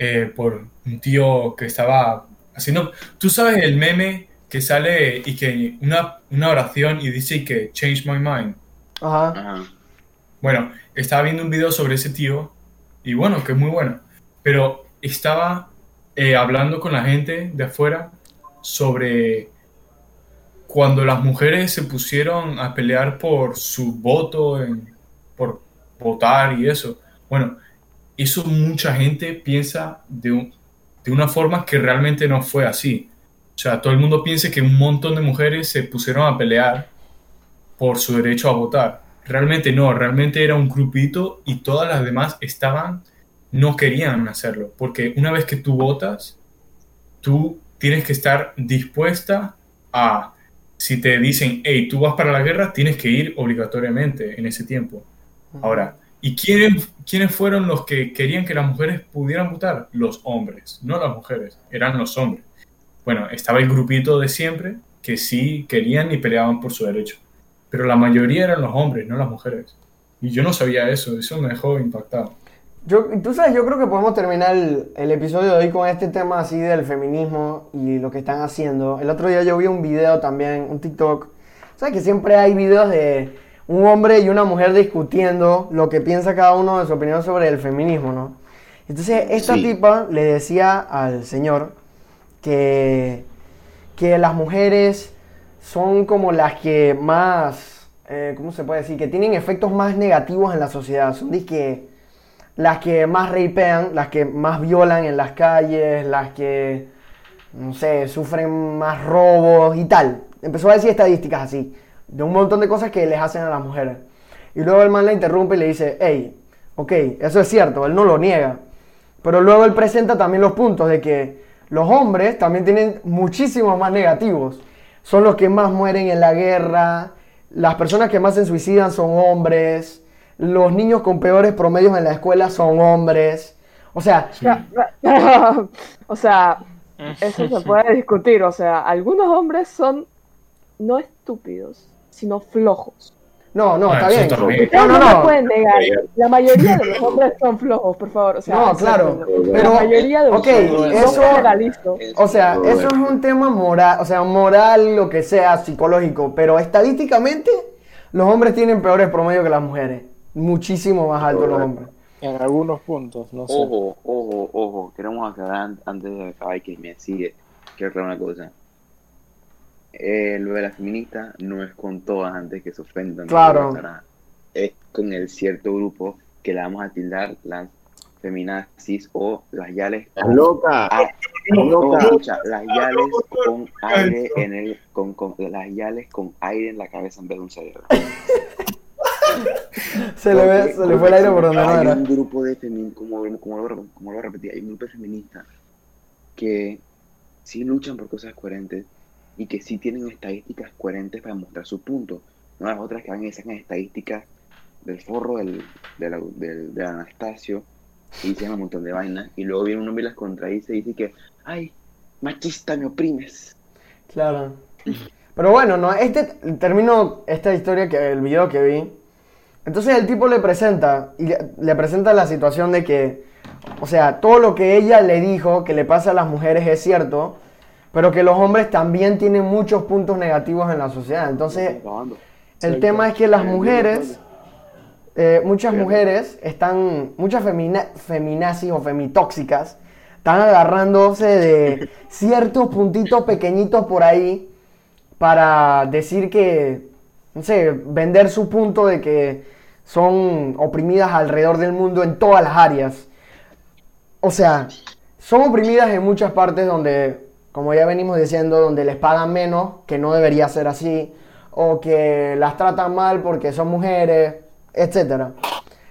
eh, por un tío que estaba haciendo. ¿Tú sabes el meme que sale y que una, una oración y dice que change my mind? Ajá. Ajá. Bueno, estaba viendo un video sobre ese tío y bueno, que es muy bueno, pero estaba eh, hablando con la gente de afuera sobre cuando las mujeres se pusieron a pelear por su voto, en- por votar y eso. Bueno, eso mucha gente piensa de, un- de una forma que realmente no fue así. O sea, todo el mundo piensa que un montón de mujeres se pusieron a pelear por su derecho a votar. Realmente no, realmente era un grupito y todas las demás estaban, no querían hacerlo, porque una vez que tú votas, tú tienes que estar dispuesta a, si te dicen, hey, tú vas para la guerra, tienes que ir obligatoriamente en ese tiempo. Ahora, ¿y quiénes, quiénes fueron los que querían que las mujeres pudieran votar? Los hombres, no las mujeres, eran los hombres. Bueno, estaba el grupito de siempre que sí querían y peleaban por su derecho, pero la mayoría eran los hombres, no las mujeres. Y yo no sabía eso, eso me dejó impactado. Yo, tú sabes, yo creo que podemos terminar el, el episodio de hoy con este tema así del feminismo y lo que están haciendo. El otro día yo vi un video también, un TikTok. ¿Sabes que siempre hay videos de un hombre y una mujer discutiendo lo que piensa cada uno de su opinión sobre el feminismo, ¿no? Entonces, esta Sí. tipa le decía al señor que, que las mujeres son como las que más, eh, ¿cómo se puede decir? Que tienen efectos más negativos en la sociedad. Son que las que más reipean, las que más violan en las calles, las que, no sé, sufren más robos y tal. Empezó a decir estadísticas así, de un montón de cosas que les hacen a las mujeres. Y luego el man la interrumpe y le dice, hey, ok, eso es cierto, él no lo niega. Pero luego él presenta también los puntos de que los hombres también tienen muchísimos más negativos. Son los que más mueren en la guerra, las personas que más se suicidan son hombres, los niños con peores promedios en la escuela son hombres. O sea, o sea, eso se puede discutir. O sea, algunos hombres son no estúpidos, sino flojos. No, no, Ah, está bien. No, no, no, no. pueden negar. La mayoría de los hombres son flojos, por favor. O sea, No, claro, pero- la mayoría de los ok, hombres. No eso- generalizo. O sea, eso es un tema moral, o sea, moral, lo que sea, psicológico, pero estadísticamente los hombres tienen peores promedios que las mujeres. Muchísimo más altos los hombres. En algunos puntos, no sé. Ojo, ojo, ojo. Queremos aclarar an- antes de acabar que me sigue. Quiero aclarar una cosa. Eh, lo de la feminista no es con todas antes que se ofendan. Claro. Es con el cierto grupo que la vamos a tildar las feminazis o las yales ¡Estás loca! Ah, ¡Estás no, loca! escucha, las yales con aire en el con, con las yales con aire en la cabeza en vez de un cerebro. Se le, ve- se le fue el aire por donde no hay era. un grupo de feministas, como, como, lo, como lo repetí, hay un grupo de feministas que sí luchan por cosas coherentes y que sí tienen estadísticas coherentes para mostrar su punto. No las otras que y sacan estadísticas del forro del, del, Anastasio y dicen un montón de vainas y luego viene un hombre y las contradice y dice que, ay, machista, me oprimes. Claro. Pero bueno, no, este termino esta historia que el video que vi. Entonces el tipo le presenta y le presenta la situación de que, o sea, todo lo que ella le dijo que le pasa a las mujeres es cierto, pero que los hombres también tienen muchos puntos negativos en la sociedad. Entonces el tema es que las mujeres, eh, muchas mujeres están, muchas femina, feminazis o femitóxicas, están agarrándose de ciertos puntitos pequeñitos por ahí para decir que, no sé, vender su punto de que son oprimidas alrededor del mundo en todas las áreas. O sea, son oprimidas en muchas partes donde, como ya venimos diciendo, donde les pagan menos, que no debería ser así, o que las tratan mal porque son mujeres, etcétera.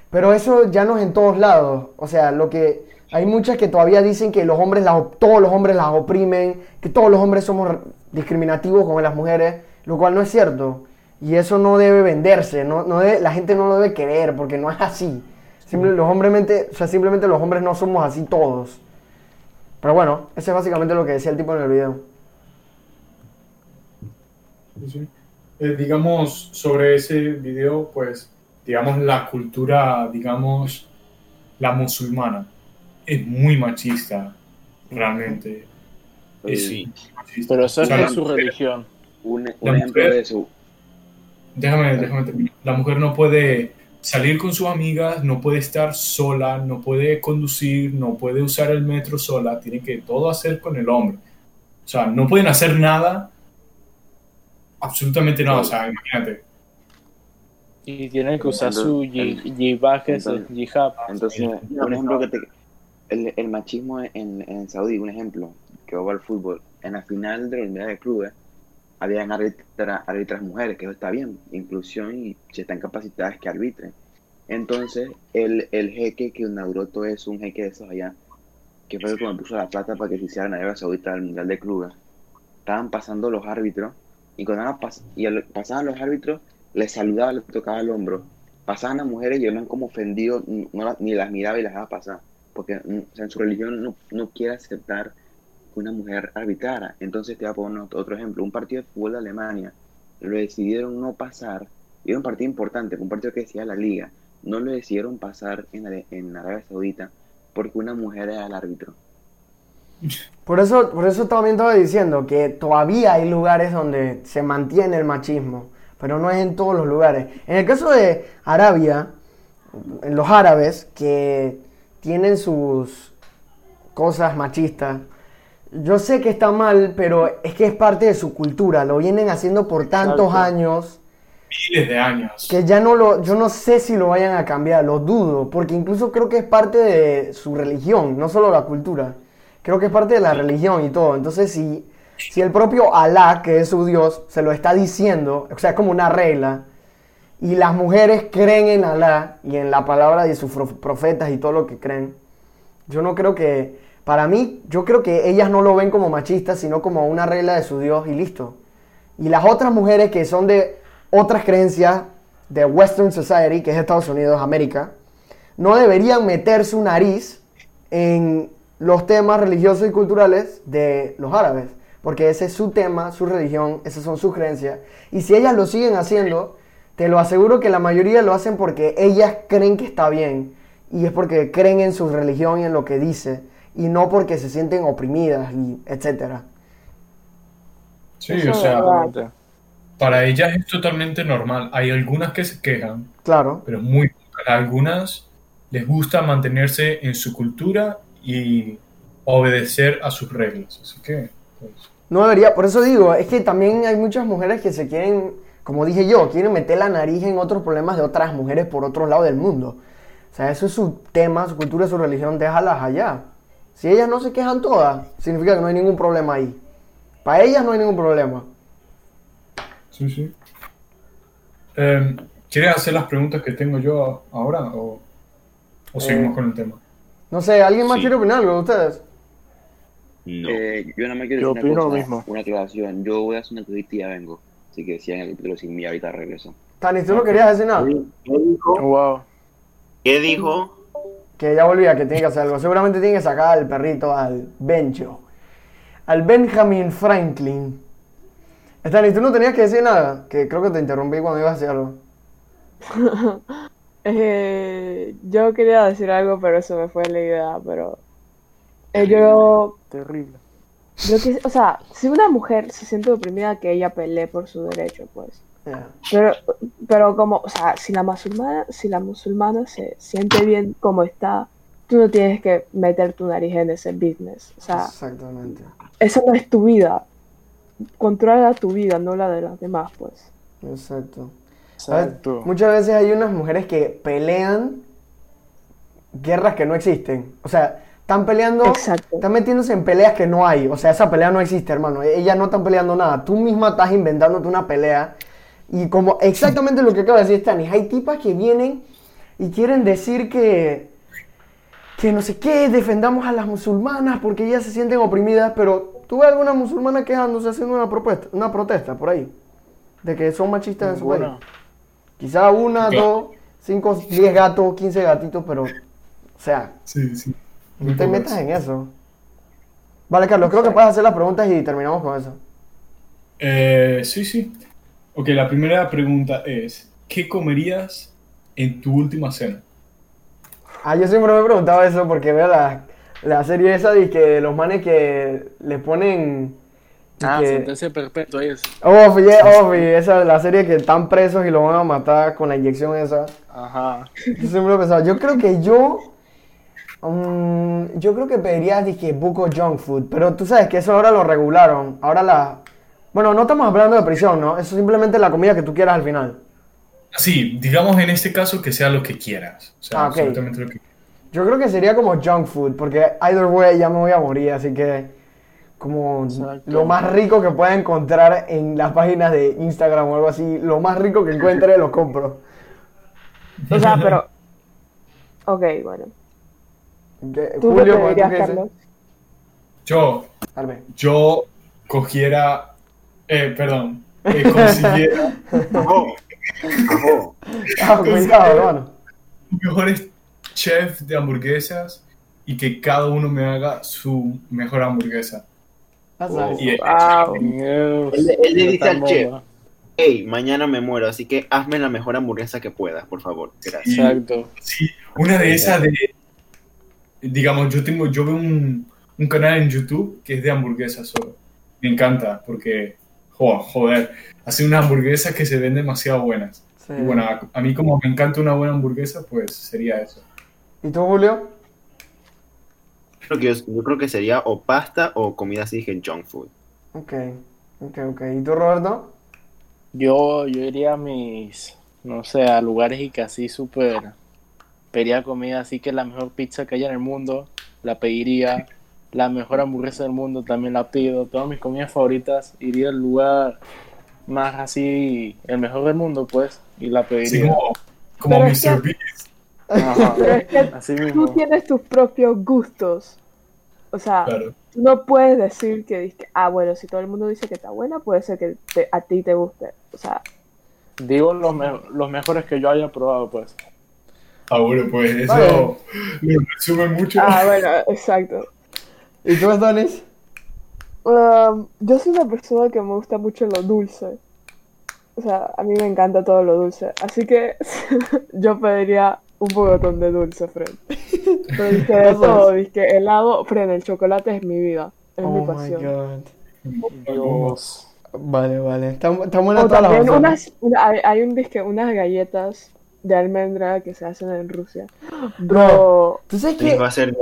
Pero eso ya no es en todos lados. O sea, lo que hay muchas que todavía dicen que los hombres las, todos los hombres las oprimen, que todos los hombres somos discriminativos con las mujeres, lo cual no es cierto. Y eso no debe venderse, no, no debe- la gente no lo debe querer porque no es así. Simple- los o sea, simplemente los hombres no somos así todos. Pero bueno, eso es básicamente lo que decía el tipo en el video. Sí, sí. Eh, digamos, sobre ese video, pues, digamos, la cultura, digamos, la musulmana es muy machista, realmente. Es Sí. machista. Pero eso O es sea, la su mujer- religión. Un, ejemplo mujer- de eso, Déjame, déjame terminar. La mujer no puede salir con sus amigas, no puede estar sola, no puede conducir, no puede usar el metro sola, tiene que todo hacer con el hombre. O sea, no pueden hacer nada, absolutamente nada. O sea, imagínate. Y tienen que usar su jibaj, ese, entonces- un ejemplo que te... El, el machismo en, en Saudí, un ejemplo, que va al fútbol. En la final de la Unidad de Clubes, habían árbitras mujeres, que eso está bien, inclusión y si están capacitadas que arbitren. Entonces, el, el jeque que inauguró todo eso, un jeque de esos allá, que fue el puso la plata para que se hiciera en Arabia Saudita el Mundial de Clubes, estaban pasando los árbitros y cuando y al- pasaban los árbitros, les saludaba, les tocaba el hombro. Pasaban las mujeres y eran como ofendidos, no la- ni las miraba y las dejaba pasar, porque mm, en su religión no, no quiere aceptar una mujer arbitrara. Entonces te voy a poner otro- ejemplo, un partido de fútbol de Alemania, lo decidieron no pasar, era un partido importante, un partido que decía la liga, no lo decidieron pasar en, en Arabia Saudita porque una mujer era el árbitro. Por eso, por eso también estaba diciendo que todavía hay lugares donde se mantiene el machismo, pero no es en todos los lugares. En el caso de Arabia, los árabes que tienen sus cosas machistas, yo sé que está mal, pero es que es parte de su cultura, lo vienen haciendo por tantos Exacto. años Miles de años. que ya no lo, yo no sé si lo vayan a cambiar, lo dudo, porque incluso creo que es parte de su religión, no solo la cultura. Creo que es parte de la religión y todo. Entonces, si, si el propio Alá, que es su Dios, se lo está diciendo, o sea, es como una regla, y las mujeres creen en Alá y en la palabra de sus prof- profetas y todo lo que creen, yo no creo que, para mí, yo creo que ellas no lo ven como machistas, sino como una regla de su Dios y listo. Y las otras mujeres que son de otras creencias de Western Society, que es Estados Unidos, América, no deberían meter su nariz en los temas religiosos y culturales de los árabes, porque ese es su tema, su religión, esas son sus creencias. Y si ellas lo siguen haciendo, te lo aseguro que la mayoría lo hacen porque ellas creen que está bien, y es porque creen en su religión y en lo que dice, y no porque se sienten oprimidas, y etcétera. Sí, Eso o sea, para ellas es totalmente normal. Hay algunas que se quejan, Claro. pero muy pocas. A algunas les gusta mantenerse en su cultura y obedecer a sus reglas. Así que, pues, No debería, por eso digo, es que también hay muchas mujeres que se quieren, como dije yo, quieren meter la nariz en otros problemas de otras mujeres por otro lado del mundo. O sea, eso es su tema, su cultura, su religión, déjalas allá. Si ellas no se quejan todas, significa que no hay ningún problema ahí. Para ellas no hay ningún problema. sí, sí. Em, ¿Quieres hacer las preguntas que tengo yo ahora o, o seguimos Eh. con el tema? No sé, ¿alguien más Sí. quiere opinar algo de ustedes? No. Eh, yo nada más quiero Yo decir una opino lo cosa, mismo. una aclaración. Yo voy a hacer una cosita y ya vengo. Así que sigan el capítulo sin mí, ahorita regreso. Tanis, ¿tú no querías decir nada? ¿Qué dijo? Wow. ¿Qué dijo? Que ya volvía, que tiene que hacer algo. Seguramente tiene que sacar al perrito, al Bencho. Al Benjamin Franklin. Stanis, ¿tú no tenías que decir nada? Que creo que te interrumpí cuando ibas a decir algo. Eh, yo quería decir algo, pero se me fue la idea, pero eh, yo, Terrible. Quis- o sea, si una mujer se siente oprimida, que ella pelee por su derecho, pues. Ya. Pero, pero como, o sea, si la musulmana, si la musulmana se siente bien como está, tú no tienes que meter tu nariz en ese business. O sea, Exactamente. esa no es tu vida. Controla tu vida, no la de los demás, pues. Exacto. Exacto. Muchas veces hay unas mujeres que pelean guerras que no existen. O sea, están peleando, Exacto. están metiéndose en peleas que no hay. O sea, esa pelea no existe, hermano. Ellas no están peleando nada. Tú misma estás inventándote una pelea. Y como exactamente lo que acaba de decir Stanis, hay tipas que vienen y quieren decir que, que no sé qué, defendamos a las musulmanas porque ellas se sienten oprimidas, pero tú ves alguna musulmana quejándose haciendo una propuesta, una protesta por ahí, de que son machistas en su país. Quizá una, dos, cinco, diez gatos, quince gatitos, pero, o sea, Sí, sí. No te metas en eso. Vale, Carlos, creo que puedes hacer las preguntas y terminamos con eso. Eh, sí, sí. Ok, la primera pregunta es, ¿qué comerías en tu última cena? Ah, yo siempre me he preguntado eso porque veo la, la serie esa de que los manes que le ponen... ah, que- sentencia perpetua ahí es. Ofi, eh, Ofi, esa es la serie que están presos y lo van a matar con la inyección esa. Ajá. Yo siempre he pensado, yo creo que yo. Mm, yo creo que pediría dije buco junk food, pero tú sabes que eso ahora lo regularon. Ahora la. Bueno, no estamos hablando de prisión, ¿no? Eso es simplemente la comida que tú quieras al final. Sí, digamos en este caso que sea lo que quieras. O sea, Ah, absolutamente lo que Yo creo que sería como junk food, porque either way ya me voy a morir, así que. Como Exacto. lo más rico que pueda encontrar en las páginas de Instagram o algo así, lo más rico que encuentre lo compro. O sea, pero. Ok, bueno. ¿Qué- ¿Tú Julio, ¿tú dirías, qué? Carlos? Yo, Arme. yo cogiera... Eh, perdón. eh, consiguiera Ajo. Ajo. Ah, cuidado, hermano. mejores chefs de hamburguesas y que cada uno me haga su mejor hamburguesa. Oh. Y, Wow. Él, él le dice al chef, hey, mañana me muero, así que hazme la mejor hamburguesa que puedas, por favor. Gracias. Exacto. Sí, una de esas de, digamos, yo tengo, yo veo un, un canal en YouTube que es de hamburguesas solo. Me encanta porque, jo- joder, hace unas hamburguesas que se ven demasiado buenas. Sí. Y bueno, a, a mí como me encanta una buena hamburguesa, pues sería eso. ¿Y tú, Julio? Creo que yo, yo creo que sería o pasta o comida así que junk food. Ok, ok, ok. ¿Y tú, Roberto? Yo, yo iría a mis, no sé, a lugares y que así súper, pediría comida, así que la mejor pizza que haya en el mundo, la pediría, la mejor hamburguesa del mundo también la pido, todas mis comidas favoritas, iría al lugar más así, el mejor del mundo, pues, y la pediría. como, como Pero es Mr. que- Beast. Ajá, Pero es que así tú tienes tus propios gustos. O sea, Claro. tú no puedes decir que, ah, bueno, si todo el mundo dice que está buena, puede ser que te- a ti te guste. O sea, Digo los, me- los mejores que yo haya probado, pues. Ah, bueno, pues eso Vale. lo resume mucho. ah, bueno, exacto. ¿Y tú, Adonis? Um, yo soy una persona que me gusta mucho lo dulce. O sea, a mí me encanta todo lo dulce. Así que yo pediría un pocotón de dulce, Fred. Pero dije de todo, dije helado, Fred, el chocolate es mi vida, es mi Oh my pasión. god. Dios. Vale, vale. Están buenas todas las hay, hay un disque, unas galletas de almendra que se hacen en Rusia. Bro, ¿tú sabes qué? va a ser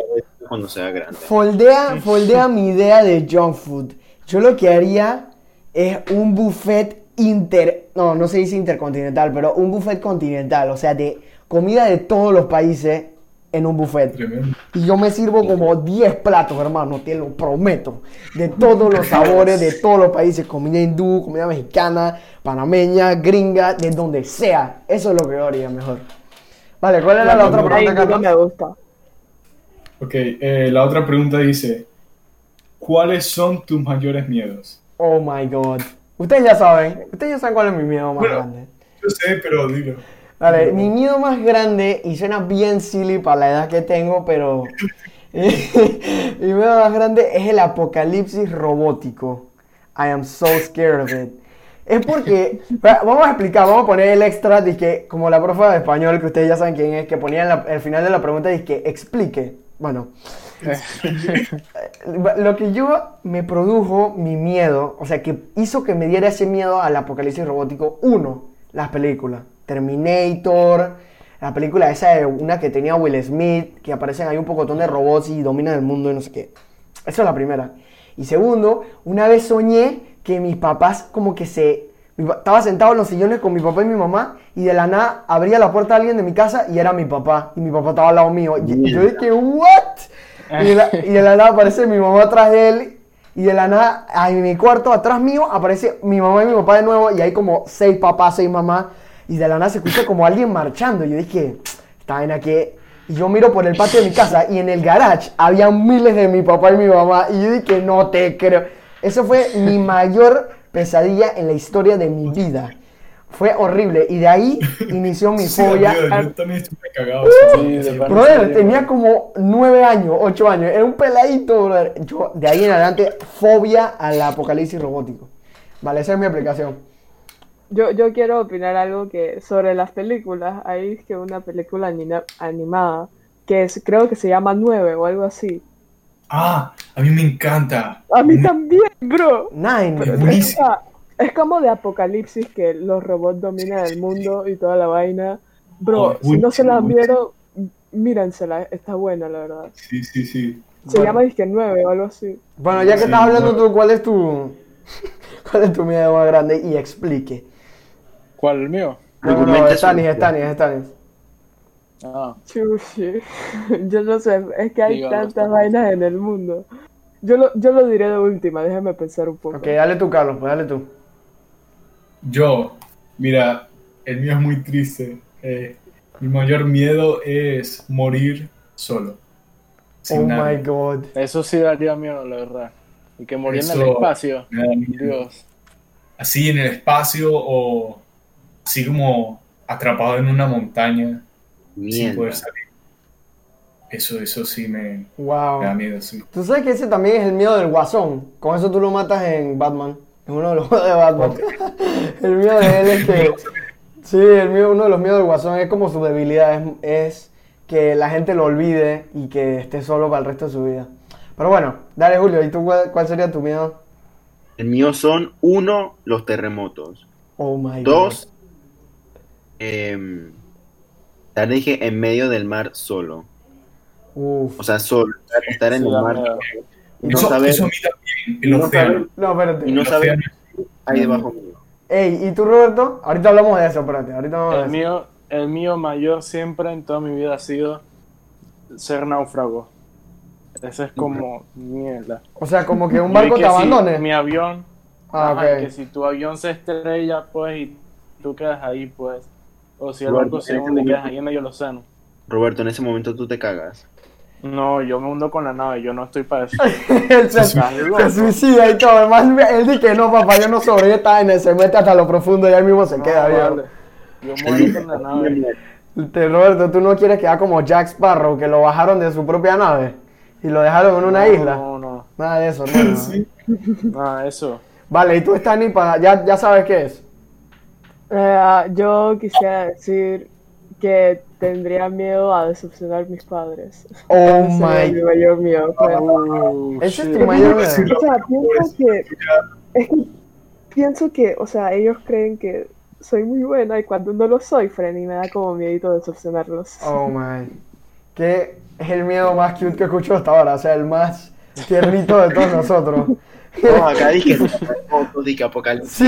cuando sea grande. Foldea, foldea mi idea de junk food. Yo lo que haría es un buffet inter... No, no se dice intercontinental, pero un buffet continental. O sea, de comida de todos los países en un buffet. Y yo me sirvo como 10 platos, hermano, te lo prometo. De todos los sabores, de todos los países. Comida hindú, comida mexicana, panameña, gringa, de donde sea. Eso es lo que yo haría mejor. Vale, ¿cuál era la otra pregunta, Carlos? me gusta. Ok, eh, la otra pregunta dice, ¿cuáles son tus mayores miedos? Oh my god. Ustedes ya saben, ustedes ya saben cuál es mi miedo más Bueno. grande. Yo sé, pero dilo. Vale, mi miedo más grande, y suena bien silly para la edad que tengo, pero mi miedo más grande es el apocalipsis robótico. I am so scared of it. Es porque, va- vamos a explicar, vamos a poner el extra, que, como la profe de español, que ustedes ya saben quién es, que ponía en la- al final de la pregunta, que explique. Bueno, lo que yo me produjo mi miedo, o sea, que hizo que me diera ese miedo al apocalipsis robótico, uno, las películas. Terminator, la película esa de una que tenía Will Smith, que aparecen ahí un pocotón de robots y dominan el mundo y no sé qué. Esa es la primera. Y segundo, una vez soñé que mis papás como que se... Estaba sentado en los sillones con mi papá y mi mamá y de la nada abría la puerta a alguien de mi casa y era mi papá. Y mi papá estaba al lado mío. Y yo dije, ¿what? Y de, la, y de la nada aparece mi mamá atrás de él. Y de la nada, en mi cuarto atrás mío, aparece mi mamá y mi papá de nuevo. Y hay como seis papás, seis mamás. Y de la nada se escucha como alguien marchando. Y yo dije, está en aquí. Y yo miro por el patio de mi casa. Y en el garage había miles de mi papá y mi mamá. Y yo dije, no te creo. Eso fue mi mayor pesadilla en la historia de mi vida. Fue horrible. Y de ahí inició mi Sí, fobia. a- Yo también estuve cagado. Sí, de verdad. Brother, tenía como nueve años, ocho años. Era un peladito, brother. Yo, de ahí en adelante, fobia al apocalipsis robótico. Vale, esa es mi aplicación. Yo, yo quiero opinar algo que sobre las películas. Hay que una película anima- animada que es, creo que se llama 9 o algo así. Ah, a mí me encanta. A mí también, bro. Nine. Es como de apocalipsis que los robots dominan el mundo y toda la vaina. Bro, Oh, si no se la vieron, mírensela, está buena la verdad. Sí, sí, sí. Se Bueno. llama Disque 9 o algo así. Bueno, ya que Sí, estás hablando bueno. tú, ¿cuál es tu. ¿Cuál es tu miedo más grande? Y explique. ¿Cuál el mío? No, no, su- Stanis, Stanis, Stanis. Ah, Chuchi. Yo no sé, es que hay Dígalo, tantas vainas en el mundo. Yo lo, yo lo diré de última, déjame pensar un poco. Ok, dale tú, Carlos, pues dale tú. Yo, mira, el mío es muy triste. Eh, mi mayor miedo es morir solo. Oh nadie. my god. eso sí daría miedo, la verdad. Y que morir en el espacio. Dios. Así en el espacio o así como atrapado en una montaña sin poder salir. Eso, eso sí me, Wow. me da miedo, sí. Tú sabes que ese también es el miedo del guasón. Con eso tú lo matas en Batman. En uno de los juegos de Batman. el miedo de él es que. Sí, el mío, uno de los miedos del guasón es como su debilidad. Es, es que la gente lo olvide y que esté solo para el resto de su vida. Pero bueno, dale Julio, ¿y tú cuál, cuál sería tu miedo? El mío son, uno, los terremotos. Oh my Dos, em, estar dije, en medio del mar solo. Uf. O sea, solo. Estar, en Sí, el mar y no eso, saber eso a mí también, el no océano. saber- No, espérate. y no saber hay debajo mío. Ey, ¿y tú Roberto? Ahorita hablamos de eso, espérate. Ahorita hablamos de El eso. mío, el mío mayor siempre en toda mi vida ha sido ser náufrago. Ese es como mierda. O sea, como que un barco que te si abandone. mi avión, Ah, ajá, ok. que si tu avión se estrella, pues, y tú quedas ahí, pues. O si el barco se hunde y quedas ahí en medio del océano. Roberto, en ese momento tú te cagas. No, yo me hundo con la nave, yo no estoy para eso. Él se, suicida y todo. Además, él dice que no, papá, yo no sobrevivo esta vaina. Se mete hasta lo profundo y él mismo se No, queda, viejo. vale. Yo muero con la nave. Te- Roberto, tú no quieres quedar como Jack Sparrow, que lo bajaron de su propia nave y lo dejaron en una No, isla. No, no, Nada de eso, hermano. nada, eso. Vale, y tú, Stanley, para, ya, ya sabes qué es. Eh, yo quisiera decir que tendría miedo a decepcionar a mis padres. Oh my. mi mayor miedo. pues. Uh, Ese es tu mayor miedo. O sea, pienso que, es que pienso que, o sea, ellos creen que soy muy buena y cuando no lo soy, Freddy, me da como miedito decepcionarlos. Oh my. Que es el miedo más cute que escucho hasta ahora, o sea, el más tiernito de todos nosotros. No, acá dije dije apocalipsis. Sí.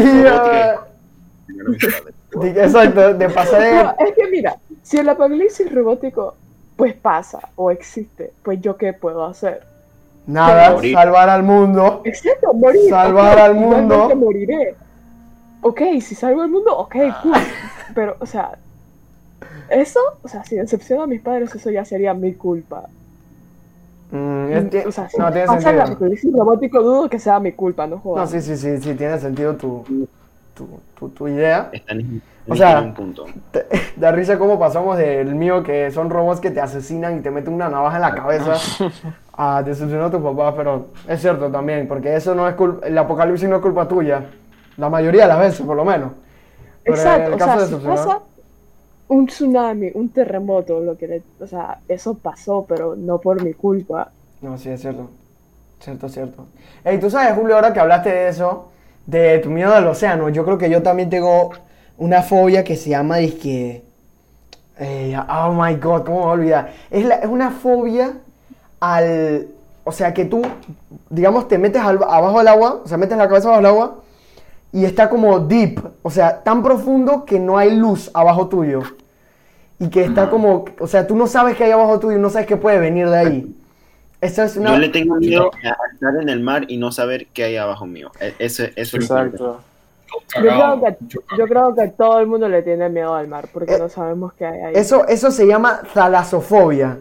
Ah, exacto, de pasar de... No, es que mira, si el apocalipsis robótico pues pasa o existe, pues yo qué puedo hacer. Nada, salvar al mundo. Exacto, morir. Salvar al mundo. moriré. Ok, si salvo al mundo, ok, cool. Pero, o sea, eso, o sea, si decepciono a mis padres, eso ya sería mi culpa. Mm, es que- o sea, si no tiene pasa el sentido. apocalipsis robótico, dudo que sea mi culpa, no No, jodas. sí, sí, sí, sí, tiene sentido tu, tu, tu, tu idea. Están en, O sea- en un punto. Te- Da risa cómo pasamos del mío, que son robots que te asesinan y te meten una navaja en la cabeza, a decepcionar a tus papás, pero es cierto también, porque eso no es culpa, el apocalipsis no es culpa tuya, la mayoría de las veces, por lo menos. Pero en Exacto, el o caso sea, de si pasa un tsunami, un terremoto, lo que le- o sea, eso pasó, pero no por mi culpa. No, sí, es cierto. Cierto, cierto. Ey, tú sabes, Julio, ahora que hablaste de eso, de tu miedo al océano, yo creo que yo también tengo una fobia que se llama disque. eh, oh my god, ¿cómo me voy a olvidar? Es, la- es una fobia al. O sea, que tú, digamos, te metes al- abajo del agua, o sea, metes la cabeza bajo el agua y está como deep, o sea, tan profundo que no hay luz abajo tuyo. Y que está como, o sea, tú no sabes qué hay abajo tuyo, no sabes qué puede venir de ahí. Eso es una... Yo le tengo miedo a estar en el mar y no saber qué hay abajo mío. E- Eso, eso es Exacto. Yo creo, que, Yo- creo que todo el mundo le tiene miedo al mar, porque Eh, no sabemos qué hay ahí. Eso, eso se llama talasofobia,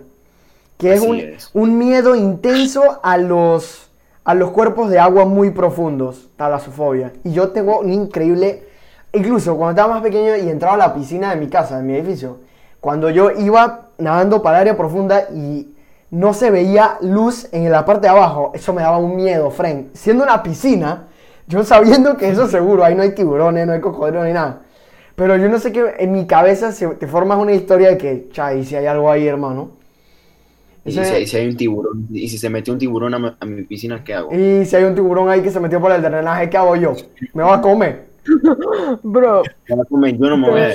que es un, es. un miedo intenso a los, a los cuerpos de agua muy profundos, talasofobia. Y yo tengo un increíble, incluso cuando estaba más pequeño y entraba a la piscina de mi casa, de mi edificio, cuando yo iba nadando para el área profunda y no se veía luz en la parte de abajo, eso me daba un miedo, Frank. Siendo una piscina, yo sabiendo que eso seguro, ahí no hay tiburones, no hay cocodrilos ni nada. Pero yo no sé qué, en mi cabeza se, te formas una historia de que, chay, si hay algo ahí, hermano. Y si, si hay un tiburón, y si se metió un tiburón a, mi- a mi piscina, ¿qué hago? Y si hay un tiburón ahí que se metió por el drenaje, ¿qué hago yo? ¿Me va a comer? Bro, Me va a comer, Yo no me voy a.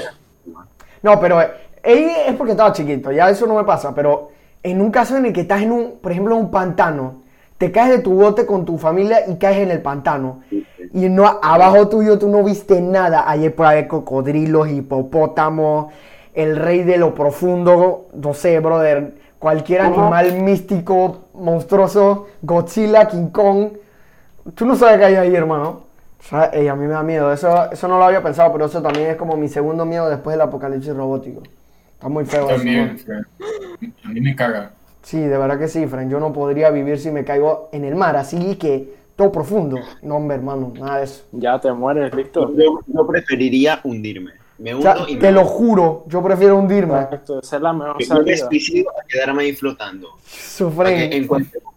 No, pero eh, es porque estaba chiquito, ya eso no me pasa, pero en un caso en el que estás en un, por ejemplo, en un pantano, te caes de tu bote con tu familia y caes en el pantano. Y no, abajo tuyo tú no viste nada. Ayer por ahí cocodrilos, hipopótamos, el rey de lo profundo, no sé, brother, cualquier animal místico, monstruoso, Godzilla, King Kong. Tú no sabes qué hay ahí, hermano. O sea, ey, a mí me da miedo. Eso, eso no lo había pensado, pero eso también es como mi segundo miedo después del apocalipsis robótico. Está muy feo eso, También. Fred. a mí me caga. Sí, de verdad que sí, Fran. Yo no podría vivir si me caigo en el mar, así que todo profundo. No, hombre, hermano, nada de eso. Ya te mueres, listo. Yo, yo preferiría hundirme. Me O hundo sea, y me te lo juro, yo prefiero hundirme. Exacto, esa es la mejor Yo me salida. a quedarme ahí flotando. Sufren. En cualquier momento,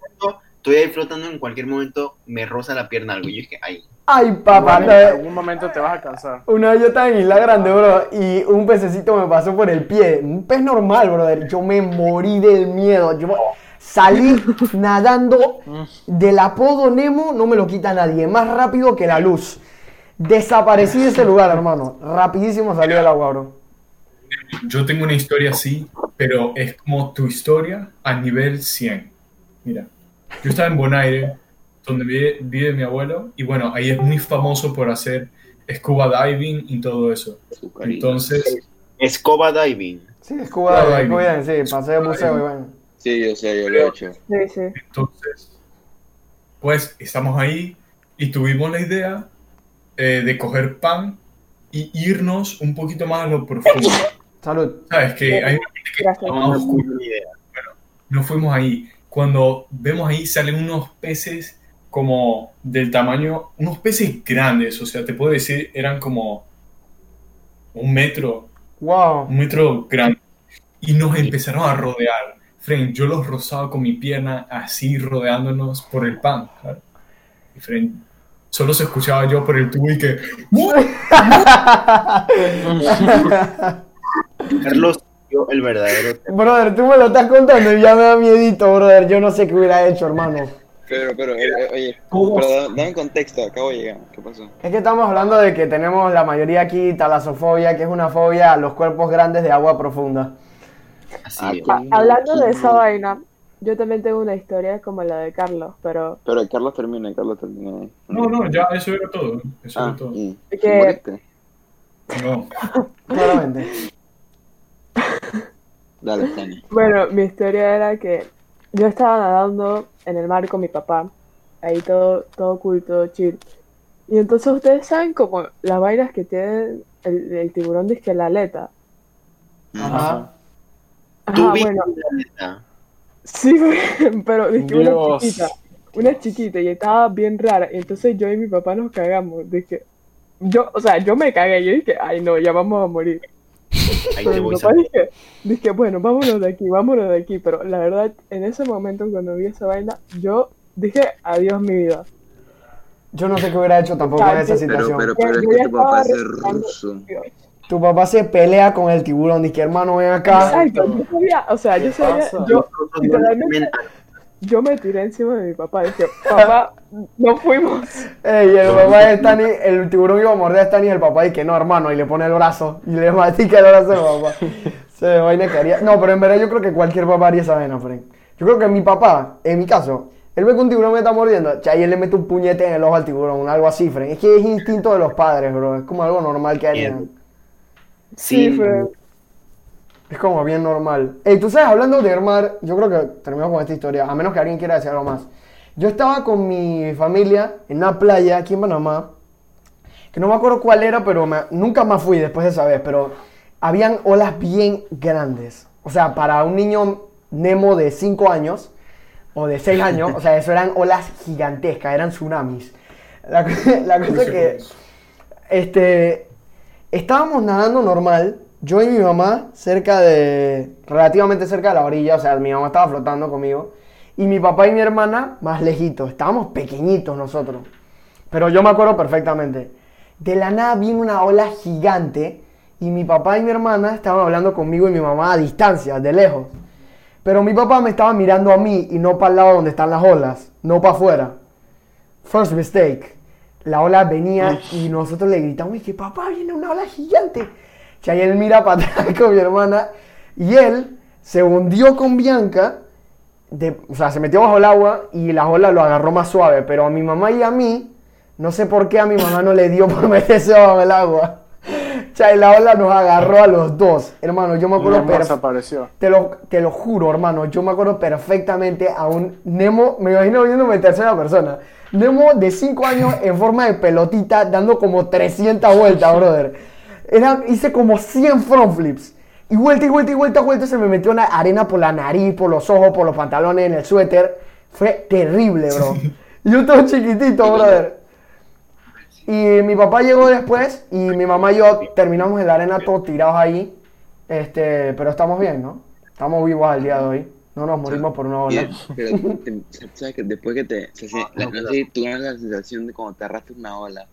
estoy ahí flotando, en cualquier momento me roza la pierna algo. Y yo es que ahí. Ay, papá, En algún momento te vas a cansar. Una vez yo estaba en Isla Grande, bro, y un pececito me pasó por el pie. Un pez normal, brother. Yo me morí del miedo. Yo salí nadando del apodo Nemo, no me lo quita nadie. Más rápido que la luz. Desaparecí de ese lugar, hermano. Rapidísimo salí del agua, bro. Yo tengo una historia así, pero es como tu historia a nivel 100. Mira, yo estaba en Bonaire, donde vive, vive mi abuelo, y bueno, ahí es muy famoso por hacer scuba diving y todo eso. Entonces, Scuba diving. Sí, escuba, Ay, escuba, sí, pasé de buceo y bueno. Sí, yo sé, yo lo he hecho. sí, sí. entonces, pues estamos ahí y tuvimos la idea eh, de coger pan y irnos un poquito más a lo profundo. Salud. Sabes que hay una parte que Gracias. está más oscura. Buena idea. nos fuimos ahí. Cuando vemos ahí salen unos peces como del tamaño, unos peces grandes, o sea, te puedo decir, eran como un metro, Wow. un metro grande. Y nos empezaron a rodear. Fren, yo los rozaba con mi pierna así rodeándonos por el pan. Y Fren, solo se escuchaba yo por el tubo y que... Carlos el verdadero. Brother, tú me lo estás contando y ya me da miedito, brother. Yo no sé qué hubiera hecho, hermano. Pero, pero, eh, eh, oye, pero da- dame contexto, acabo de llegar. ¿Qué pasó? Es que estamos hablando de que tenemos la mayoría aquí talasofobia, que es una fobia a los cuerpos grandes de agua profunda. Así Ah, hablando de esa vaina, yo también tengo una historia como la de Carlos, pero Pero Carlos termina, Carlos termina. No, no, ya eso era todo. Eso Ah, era todo. y, Que-. No. Claramente. Dale, Tani. Bueno, mi historia era que yo estaba nadando en el mar con mi papá. Ahí todo, todo cool, todo chill. Y entonces ustedes saben como las vainas que tiene el, el tiburón disque la aleta. Ajá. ¿Tú Ajá, bueno, la sí, pero dije una chiquita, una chiquita y estaba bien rara. Y entonces yo y mi papá nos cagamos. Dije, yo, o sea, yo me cagué. Yo dije, ay no, ya vamos a morir. Ahí Pero te mi voy papá dije, dije, bueno, vámonos de aquí, vámonos de aquí. Pero la verdad, en ese momento cuando vi esa vaina, yo dije, adiós mi vida. Yo no sé qué hubiera hecho tampoco en esa Pero, situación. pero, pero es Yo que tu papá es ruso. Tu papá se pelea con el tiburón. Dice, hermano, ven acá. Exacto, yo sabía, o sea, yo sabía, yo, literalmente, yo me tiré encima de mi papá. Dije, papá, no fuimos. Ey, el papá de Stani, el tiburón iba a morder a Stani y el papá dice, no, hermano, y le pone el brazo. Y le matica el brazo al papá. Se vaina que haría. No, pero en verdad yo creo que cualquier papá haría esa vaina, Frank. Yo creo que mi papá, en mi caso, él ve que un tiburón me está mordiendo, cha, y él le mete un puñete en el ojo al tiburón, algo así, Frank. Es que es instinto de los padres, bro. Es como algo normal que harían. Sí, Sí, Es como bien normal. Ey, tú sabes, hablando de Hermar, yo creo que terminamos con esta historia, a menos que alguien quiera decir algo más. Yo estaba con mi familia en una playa aquí en Panamá, que no me acuerdo cuál era, pero me- nunca más fui después de esa vez, pero habían olas bien grandes. O sea, para un niño Nemo de 5 años o de 6 años, o sea, eso eran olas gigantescas, eran tsunamis. La, la cosa es que este, estábamos nadando normal, yo y mi mamá, cerca de, relativamente cerca de la orilla, o sea, mi mamá estaba flotando conmigo, y mi papá y mi hermana más lejitos, estábamos pequeñitos nosotros, pero yo me acuerdo perfectamente. De la nada vino una ola gigante, y mi papá y mi hermana estaban hablando conmigo y mi mamá a distancia, de lejos. Pero mi papá me estaba mirando a mí y no para el lado donde están las olas, no para afuera. First mistake. La ola venía y nosotros le gritamos, y que papá, viene una ola gigante. Y ahí él mira para atrás con mi hermana y él se hundió con Bianca, de- o sea, se metió bajo el agua y la ola lo agarró más suave. Pero a mi mamá y a mí, no sé por qué a mi mamá no le dio por meterse bajo el agua. Ya, y la ola nos agarró a los dos. Hermano, yo me acuerdo perfectamente. Te lo, te lo juro, hermano. Yo me acuerdo perfectamente a un Nemo, me imagino viéndome en tercera persona. Nemo de 5 años en forma de pelotita, dando como 300 vueltas, brother. Era, hice como 100 front flips. Y vuelta y vuelta y vuelta, vuelta, se me metió una arena por la nariz, por los ojos, por los pantalones, en el suéter. Fue terrible, bro. Yo todo chiquitito, brother. Y mi papá llegó después y mi mamá y yo terminamos en la arena todos tirados ahí. Este, pero estamos bien, ¿no? Estamos vivos al día de hoy. No nos morimos por una ola. Pero te- sabes que después que te. se- la- no sé si tú tienes la sensación de cuando te arrastras una ola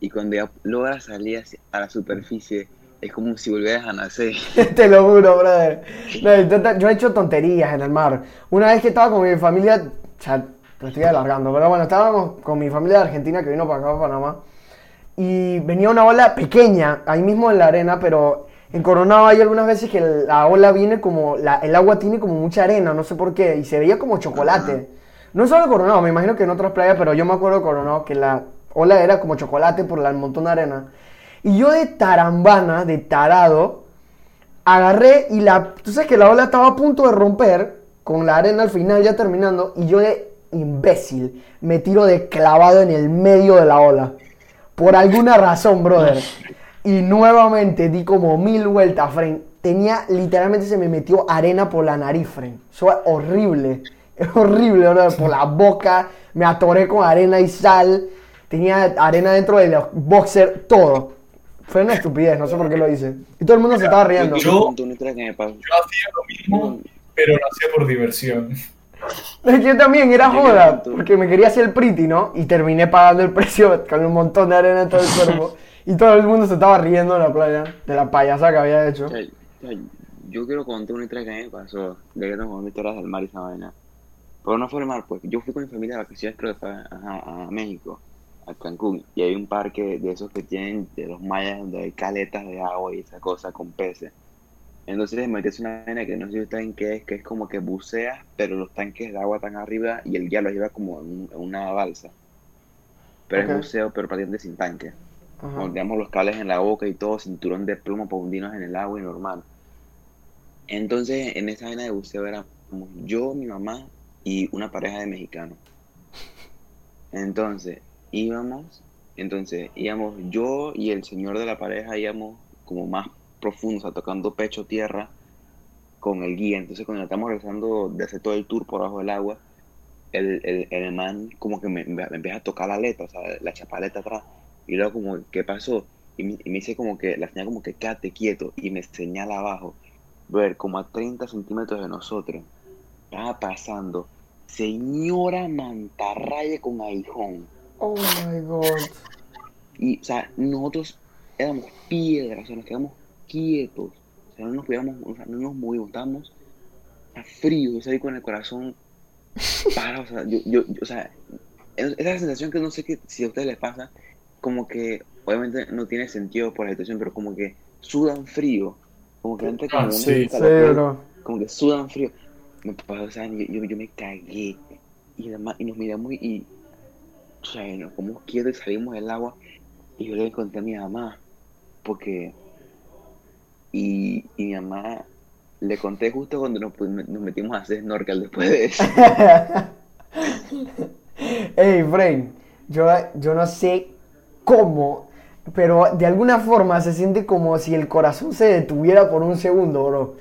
y cuando ya logras salir a la superficie, es como si volvieras a nacer. Te lo juro, brother. No, yo, yo he hecho tonterías en el mar. Una vez que estaba con mi familia, o sea, lo estoy alargando, pero bueno, estábamos con mi familia de Argentina que vino para acá, para Panamá. Y venía una ola pequeña, ahí mismo en la arena, pero en Coronado hay algunas veces que la ola viene como, la- el agua tiene como mucha arena, no sé por qué, y se veía como chocolate. No solo en Coronado, me imagino que en otras playas, pero yo me acuerdo de Coronado que la ola era como chocolate por el montón de arena. Y yo de tarambana, de tarado, agarré y la. Tú sabes que la ola estaba a punto de romper, con la arena al final ya terminando, y yo de imbécil me tiro de clavado en el medio de la ola. Por alguna razón, brother. Y nuevamente di como mil vueltas, Fren. Tenía, literalmente se me metió arena por la nariz, Fren. Eso es horrible. Es horrible, brother. Por la boca. Me atoré con arena y sal. Tenía arena dentro de los boxers, todo. Fue una estupidez, no sé por qué lo hice. Y todo el mundo se estaba riendo. Yo-. Yo hacía lo mismo, pero lo hacía por diversión. Es que yo también era joda, porque me quería hacer el pretty, ¿no? Y terminé pagando el precio con un montón de arena en todo el cuerpo. y todo el mundo se estaba riendo en la playa, de la payasa que había hecho. Yo quiero contar una historia que me pasó, de que tengo historias del mar y esa vaina. Pero no fue el mar, pues yo fui con mi familia de vacaciones, creo que fue a, a México, a Cancún, y hay un parque de esos que tienen de los mayas donde hay caletas de agua y esa cosa con peces. Entonces les metes una vaina que no sé si saben qué es, que es como que buceas, pero los tanques de agua están arriba y el guía los lleva como en, un- en una balsa. Pero Ok. es buceo, pero prácticamente sin tanque. Nos damos los cables en la boca y todo, cinturón de plomo para hundirnos en el agua y normal. Entonces, en esa vaina de buceo éramos yo, mi mamá y una pareja de mexicanos. Entonces, íbamos, entonces íbamos yo y el señor de la pareja íbamos como más profundo, o sea, tocando pecho tierra con el guía. Entonces, cuando estamos regresando de hacer todo el tour por abajo del agua, el, el, el man como que me, empieza a tocar la aleta, o sea, la chapaleta atrás. Y luego como, ¿qué pasó? Y me, y me dice como que, la señal como que quédate quieto y me señala abajo. Ver, como a 30 centímetros de nosotros, estaba pasando señora mantarraya con aguijón. Oh my god. Y, o sea, nosotros éramos piedras, o sea, nos quedamos quietos. O sea, no nos podíamos, o sea, no nos movimos, estábamos a frío, o sea, ahí con el corazón parado, o sea, yo, yo, yo- o sea, es- esa sensación que no sé qué, si a ustedes les pasa, como que, obviamente no tiene sentido por la situación, pero como que sudan frío, como que entra como Ah, sí. Bro. como que sudan frío. Me pasó, o sea, yo, yo, yo me cagué. Y, además, y nos miramos y, y, o sea, nos como quietos y salimos del agua. Y yo le conté a mi mamá, porque. Y, y mi mamá le conté justo cuando nos, nos metimos a hacer snorkel después de eso. Ey, Brain, yo, yo no sé cómo, pero de alguna forma se siente como si el corazón se detuviera por un segundo, bro.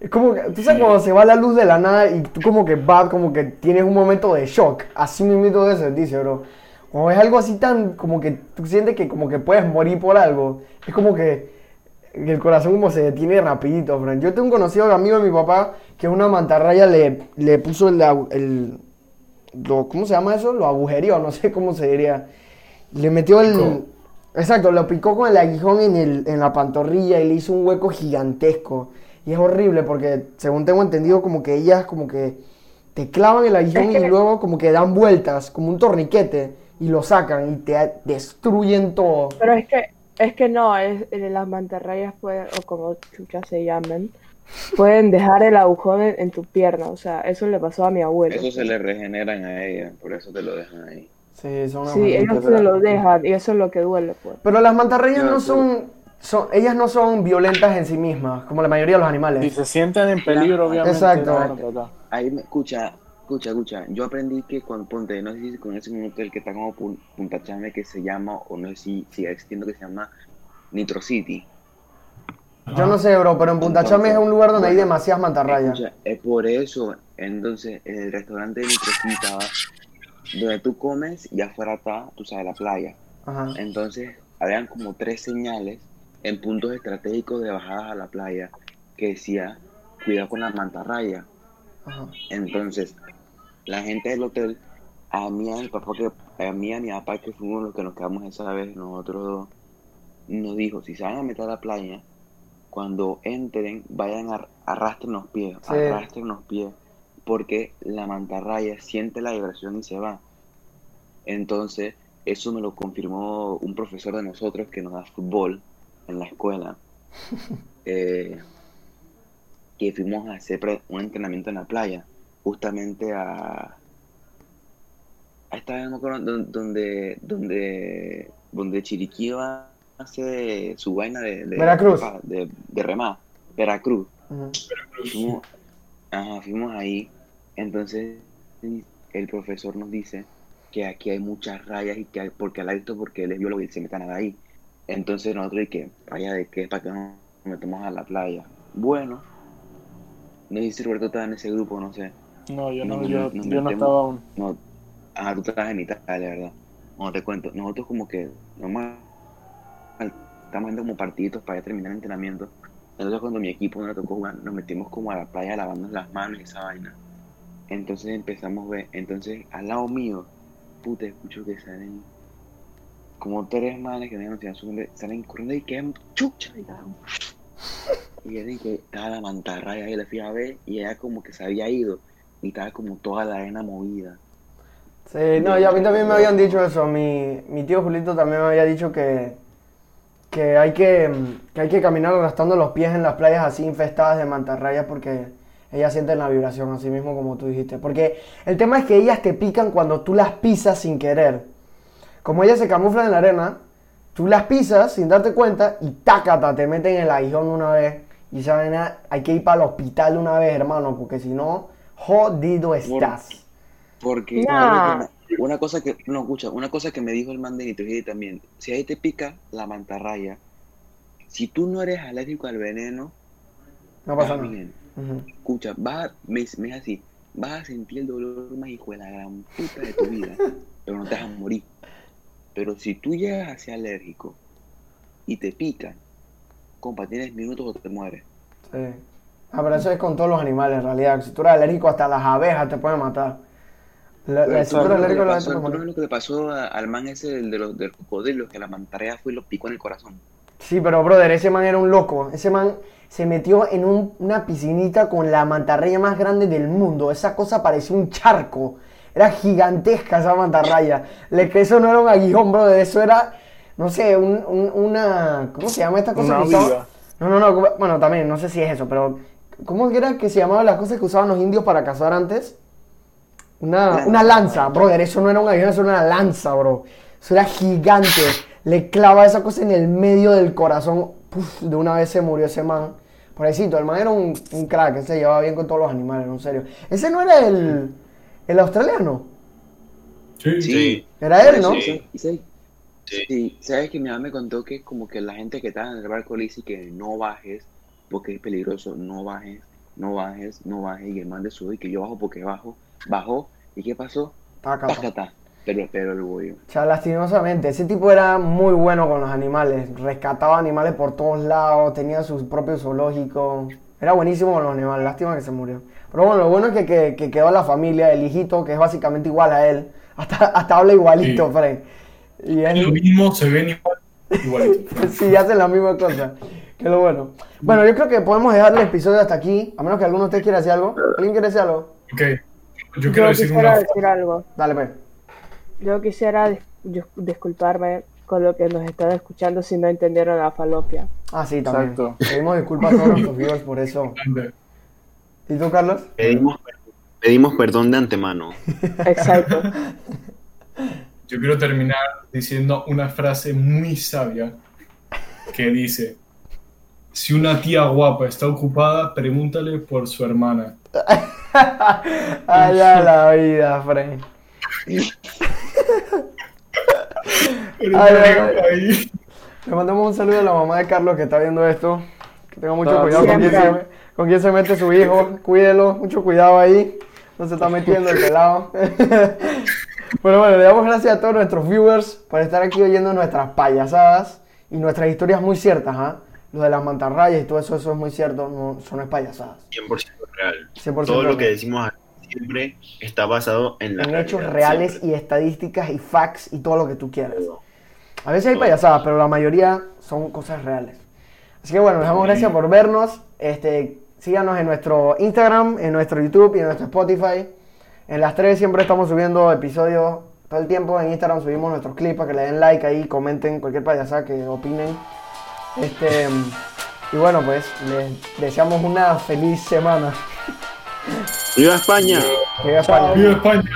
Es como que, tú sabes cuando se va la luz de la nada y tú como que va, como que tienes un momento de shock. Así mismo de eso, dice, bro. Cuando es algo así tan, como que tú sientes que como que puedes morir por algo, es como que el corazón como se detiene rapidito, friend. Yo tengo un conocido amigo de mi papá que una mantarraya le, le puso el, el, lo- ¿cómo se llama eso? Lo agujerió, no sé cómo se diría. Le metió el... Picó. Exacto, lo picó con el aguijón en, el, en la pantorrilla y le hizo un hueco gigantesco. Y es horrible porque, según tengo entendido, como que ellas como que te clavan el aguijón Es que- y luego como que dan vueltas, como un torniquete, y lo sacan y te destruyen todo. Pero es que, es que no, es, eh, las mantarrayas pueden, o como chuchas se llamen, pueden dejar el agujón en, en tu pierna. O sea, eso le pasó a mi abuelo. Eso se le regeneran a ella, por eso te lo dejan ahí. Sí, son Sí, ellos se lo dejan y eso es lo que duele, pues. Pero las mantarrayas Ya, no son, son, ellas no son violentas en sí mismas, como la mayoría de los animales. Si se sienten en peligro, obviamente. Exacto. no. Ahí me escucha, escucha, escucha. Yo aprendí que cuando ponte, no sé si con ese minuto el que está como Pun- Punta Chame que se llama, o no sé si sigue existiendo que se llama Nitro City. Yo no sé, bro, pero en Punta Chame es un lugar donde hay demasiadas mantarrayas. Escucha, es por eso, entonces, en el restaurante de Nitro City estaba donde tú comes y afuera está, tú sabes, la playa. Ajá. Entonces, habían como tres señales en puntos estratégicos de bajadas a la playa que decía, cuidado con la mantarraya. Ajá. Entonces, la gente del hotel, a mí a mi papá, que, a mí a mi papá, que fuimos los que nos quedamos esa vez, nosotros dos, nos dijo, si se van a meter a la playa, cuando entren, vayan a arrastren los pies, Sí. arrastren los pies, porque la mantarraya siente la vibración y se va. Entonces, eso me lo confirmó un profesor de nosotros que nos da fútbol en la escuela. Eh, que fuimos a hacer un entrenamiento en la playa, justamente a, a esta vez donde, donde, donde Chiriquí va a hacer su vaina de, de, Veracruz. de, de remar, Veracruz. Fuimos, ajá, fuimos ahí, entonces el profesor nos dice que aquí hay muchas rayas y que hay, porque él ha visto porque él es biólogo y se metan ahí. Entonces nosotros, ¿y qué? ¿Raya de qué? ¿Para que nos metamos a la playa? Bueno, no sé si Roberto estaba en ese grupo, no sé. No, yo no, yo, yo no estaba aún. No, ah, tú estabas en Italia, ¿verdad? No te cuento, nosotros como que, normal, estamos viendo como partiditos para ya terminar el entrenamiento. Entonces cuando mi equipo no le tocó jugar, nos metimos como a la playa lavándonos las manos y esa vaina. Entonces empezamos a ver, entonces al lado mío, puta, escucho que salen como tres manes que no sé su nombre, salen corriendo y quedan chucha y tal. Y yo dije, estaba la mantarraya y la fui a ver y ella como que se había ido y estaba como toda la arena movida. Sí, no, y a mí también me habían dicho eso. Mi, mi tío Julito también me había dicho que, que, hay que, que hay que caminar arrastrando los pies en las playas así infestadas de mantarrayas porque ellas sienten la vibración, así mismo como tú dijiste. Porque el tema es que ellas te pican cuando tú las pisas sin querer. Como ellas se camuflan en la arena, tú las pisas sin darte cuenta y tácata, te meten en el aguijón una vez Y vaina hay que ir para el hospital una vez, hermano, porque si no, jodido estás. Porque Nah. una cosa que, no, escucha, una cosa que me dijo el man de Nitrogel también, si ahí te pica la mantarraya, si tú no eres alérgico al veneno, No pasa nada. bien. Escucha, vas a, me, me es así, vas a sentir el dolor más hijo de la gran puta de tu vida, pero no te vas a morir. Pero si tú llegas a ser alérgico y te pican, compa, tienes minutos o te mueres. Sí. Ah, pero eso es con todos los animales en realidad. Si tú eres alérgico, hasta las abejas te pueden matar. La, la, si tú eres ¿Tú no alérgico, le la pasó- gente puede tú no morir. ves lo que le pasó a- al man ese del de los del cocodrilo, que la mantarraya fue y lo picó en el corazón? Sí, pero brother, ese man era un loco. Ese man se metió en un- una piscinita con la mantarraya más grande del mundo. Esa cosa parecía un charco. Era gigantesca esa mantarraya. Le que eso no era un aguijón, brother. Eso era, no sé, un- un- una... ¿Cómo se llama esta cosa Una viga. No, no, no. Bueno, también, no sé si es eso, pero... ¿Cómo era que se llamaban las cosas que usaban los indios para cazar antes? Una, una lanza, brother. Eso no era un avión, eso era una lanza, bro. Eso era gigante. Le clava esa cosa en el medio del corazón. Puf, de una vez se murió ese man. Pobrecito, el man era un, un crack. Él se llevaba bien con todos los animales, en serio. Ese no era el, el australiano. Sí. Sí. Era él, ¿no? Sí. Sí. Sí, sabes que mi mamá me contó que como que la gente que estaba en el barco le dice que no bajes porque es peligroso, no bajes, no bajes, no bajes, y el man de sube y que yo bajo porque bajo, bajó, ¿y qué pasó? Taca. Tacata, pero, pero el bollo. O sea, lastimosamente, ese tipo era muy bueno con los animales. Rescataba animales por todos lados, tenía su propio zoológico. Era buenísimo con los animales, lástima que se murió. Pero bueno, lo bueno es que, que- que quedó la familia, el hijito, que es básicamente igual a él. Hasta, hasta habla igualito, Sí. Fred. Y Lo mismo, se ven igual. Igualito. sí, hacen la misma cosa. Que es lo bueno. Bueno, yo creo que podemos dejar el episodio hasta aquí, a menos que alguno de ustedes quiera decir algo. ¿Alguien quiere decir algo? Ok. Yo Yo quiero decir quisiera una decir algo. Dale, pues. Yo quisiera dis- yo- disculparme con lo que nos están escuchando si no entendieron la falopia. Ah, sí, también. Exacto. Pedimos disculpas a todos nuestros viewers por eso. ¿Y tú, Carlos? Pedimos, pedimos perdón de antemano. Exacto. Yo quiero terminar diciendo una frase muy sabia que dice, si una tía guapa está ocupada, pregúntale por su hermana. Allá la vida, ahí. Le mandamos un saludo a la mamá de Carlos que está viendo esto. Que tenga mucho cuidado con quién, se, con quién se mete su hijo. Cuídelo, mucho cuidado ahí. No se está metiendo el pelado. bueno, bueno, le damos gracias a todos nuestros viewers por estar aquí oyendo nuestras payasadas y nuestras historias muy ciertas, ¿ah? Lo de las mantarrayas y todo eso, eso es muy cierto, no, eso no es payasadas. 100% real. 100% Todo lo real. que decimos aquí siempre está basado en la en hechos reales siempre. y estadísticas y facts y todo lo que tú quieras. A veces hay payasadas, pero la mayoría son cosas reales. Así que bueno, les damos gracias por vernos. Este, síganos en nuestro Instagram, en nuestro YouTube y en nuestro Spotify. En las tres siempre estamos subiendo episodios todo el tiempo. En Instagram subimos nuestros clips para que le den like ahí, comenten cualquier payasada que opinen. Este, y bueno, pues les deseamos una feliz semana. ¡Viva España! Viva España. ¡Viva España!